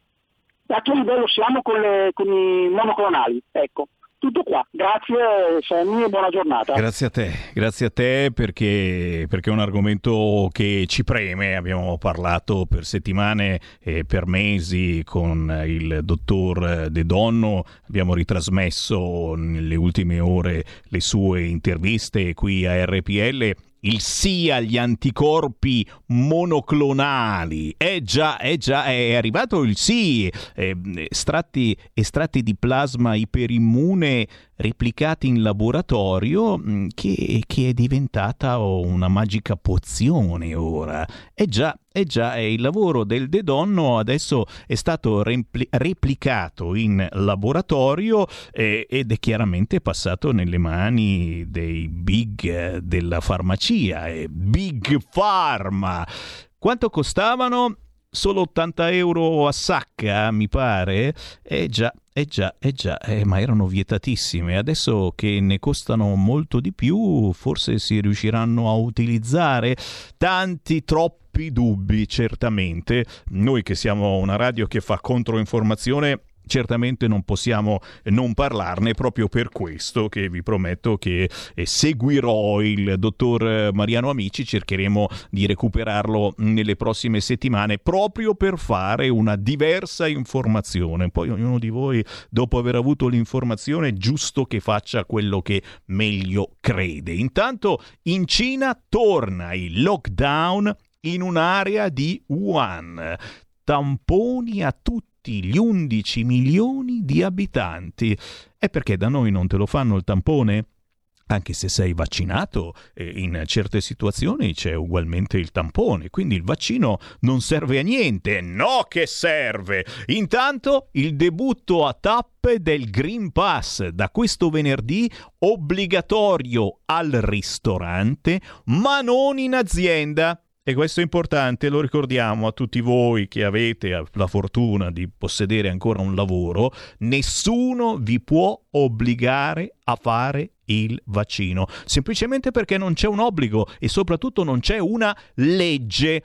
a che livello siamo con, le, con i monoclonali, ecco. Tutto qua, grazie Sammy e buona giornata. Grazie a te, grazie a te perché, perché, è un argomento che ci preme, abbiamo parlato per settimane e per mesi con il dottor De Donno, abbiamo ritrasmesso nelle ultime ore le sue interviste qui a RPL il sì agli anticorpi monoclonali. È già, è già, è arrivato il sì. Eh, estratti, estratti di plasma iperimmune replicati in laboratorio mm, che, che, è diventata una magica pozione ora. È già, è già, il lavoro del De Donno adesso è stato repli- replicato in laboratorio eh, ed è chiaramente passato nelle mani dei big eh, della farmacia, eh, Big Pharma. Quanto costavano? Solo 80 euro a sacca, mi pare? Eh già, eh già, eh già, eh, ma erano vietatissime. Adesso che ne costano molto di più, forse si riusciranno a utilizzare tanti, troppi dubbi, certamente. Noi che siamo una radio che fa controinformazione certamente non possiamo non parlarne proprio per questo che vi prometto che eh, seguirò il dottor Mariano Amici, cercheremo di recuperarlo nelle prossime settimane proprio per fare una diversa informazione. Poi ognuno di voi dopo aver avuto l'informazione è giusto che faccia quello che meglio crede. Intanto in Cina torna il lockdown in un'area di Wuhan. Tamponi a tutti tutti gli 11 milioni di abitanti. E perché da noi non te lo fanno il tampone? Anche se sei vaccinato, in certe situazioni c'è ugualmente il tampone, quindi il vaccino non serve a niente. No che serve! Intanto il debutto a tappe del Green Pass da questo venerdì obbligatorio al ristorante, ma non in azienda. E questo è importante, lo ricordiamo a tutti voi che avete la fortuna di possedere ancora un lavoro, nessuno vi può obbligare a fare il vaccino, semplicemente perché non c'è un obbligo e soprattutto non c'è una legge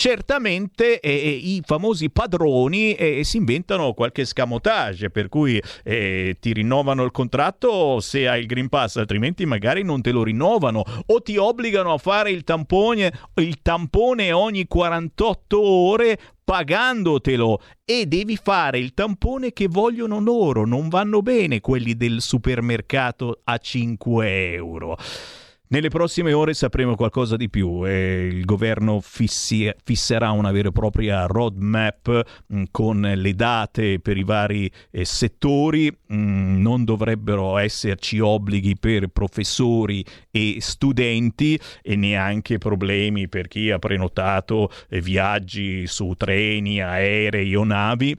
certamente eh, i famosi padroni eh, si inventano qualche scamotage, per cui eh, ti rinnovano il contratto se hai il Green Pass, altrimenti magari non te lo rinnovano o ti obbligano a fare il tampone, il tampone ogni 48 ore pagandotelo e devi fare il tampone che vogliono loro, non vanno bene quelli del supermercato a 5 euro. Nelle prossime ore sapremo qualcosa di più e il governo fissi- fisserà una vera e propria roadmap mh, mm, con le date per i vari eh, settori. Mh, mm, non dovrebbero esserci obblighi per professori e studenti e neanche problemi per chi ha prenotato eh, viaggi su treni, aerei o navi.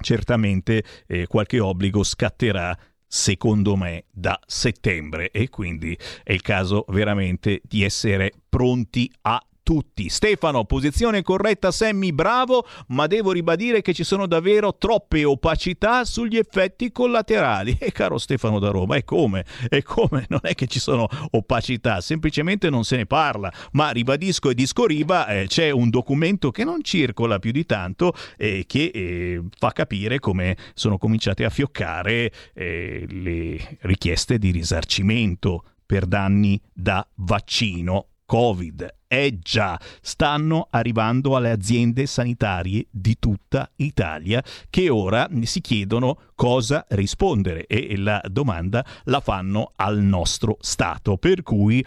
Certamente eh, qualche obbligo scatterà secondo me, da settembre e quindi è il caso veramente di essere pronti a tutti. Stefano, posizione corretta, Sammy, bravo, ma devo ribadire che ci sono davvero troppe opacità sugli effetti collaterali. E caro Stefano da Roma, è come? È come? Non è che ci sono opacità, semplicemente non se ne parla. Ma ribadisco e discoriba, eh, c'è un documento che non circola più di tanto e eh, che eh, fa capire come sono cominciate a fioccare eh, le richieste di risarcimento per danni da vaccino Covid. Eh già, stanno arrivando alle aziende sanitarie di tutta Italia che ora si chiedono cosa rispondere e la domanda la fanno al nostro Stato. Per cui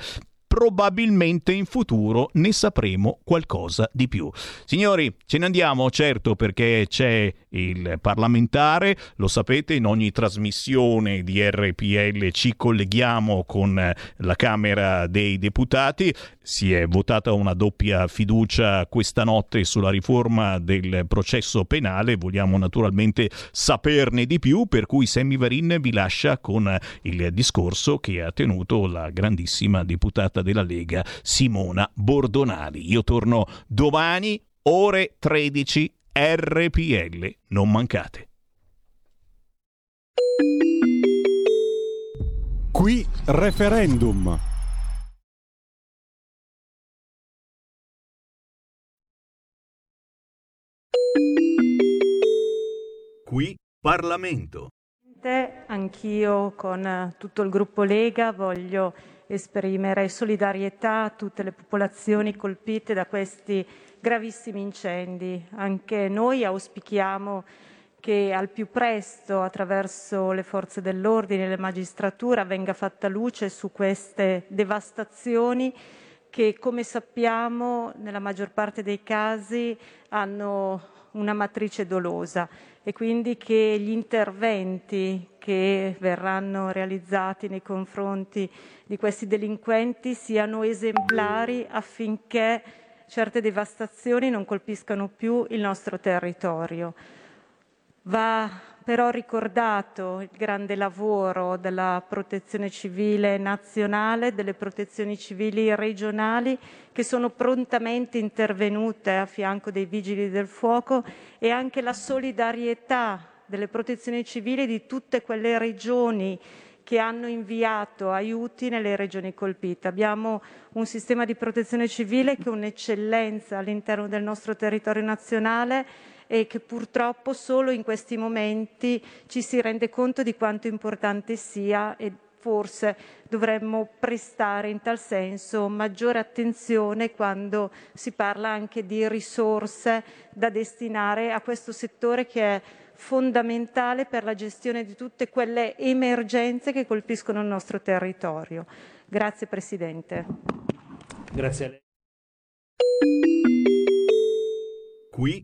probabilmente in futuro ne sapremo qualcosa di più. Signori, ce ne andiamo, certo, perché c'è il parlamentare, lo sapete, in ogni trasmissione di RPL ci colleghiamo con la Camera dei Deputati, si è votata una doppia fiducia questa notte sulla riforma del processo penale, vogliamo naturalmente saperne di più, per cui Sammy Varin vi lascia con il discorso che ha tenuto la grandissima deputata della Lega Simona Bordonali. Io torno domani ore 13 RPL, non mancate. Qui referendum. Qui Parlamento. Anch'io con tutto il gruppo Lega voglio esprimere solidarietà a tutte le popolazioni colpite da questi gravissimi incendi. Anche noi auspichiamo che al più presto, attraverso le forze dell'ordine e la magistratura, venga fatta luce su queste devastazioni che, come sappiamo, nella maggior parte dei casi hanno una matrice dolosa e quindi che gli interventi che verranno realizzati nei confronti di questi delinquenti siano esemplari affinché certe devastazioni non colpiscano più il nostro territorio. Va però ricordato il grande lavoro della protezione civile nazionale, delle protezioni civili regionali che sono prontamente intervenute a fianco dei vigili del fuoco e anche la solidarietà delle protezioni civili di tutte quelle regioni che hanno inviato aiuti nelle regioni colpite. Abbiamo un sistema di protezione civile che è un'eccellenza all'interno del nostro territorio nazionale e che purtroppo solo in questi momenti ci si rende conto di quanto importante sia e forse dovremmo prestare in tal senso maggiore attenzione quando si parla anche di risorse da destinare a questo settore che è fondamentale per la gestione di tutte quelle emergenze che colpiscono il nostro territorio. Grazie Presidente. Grazie a lei. Qui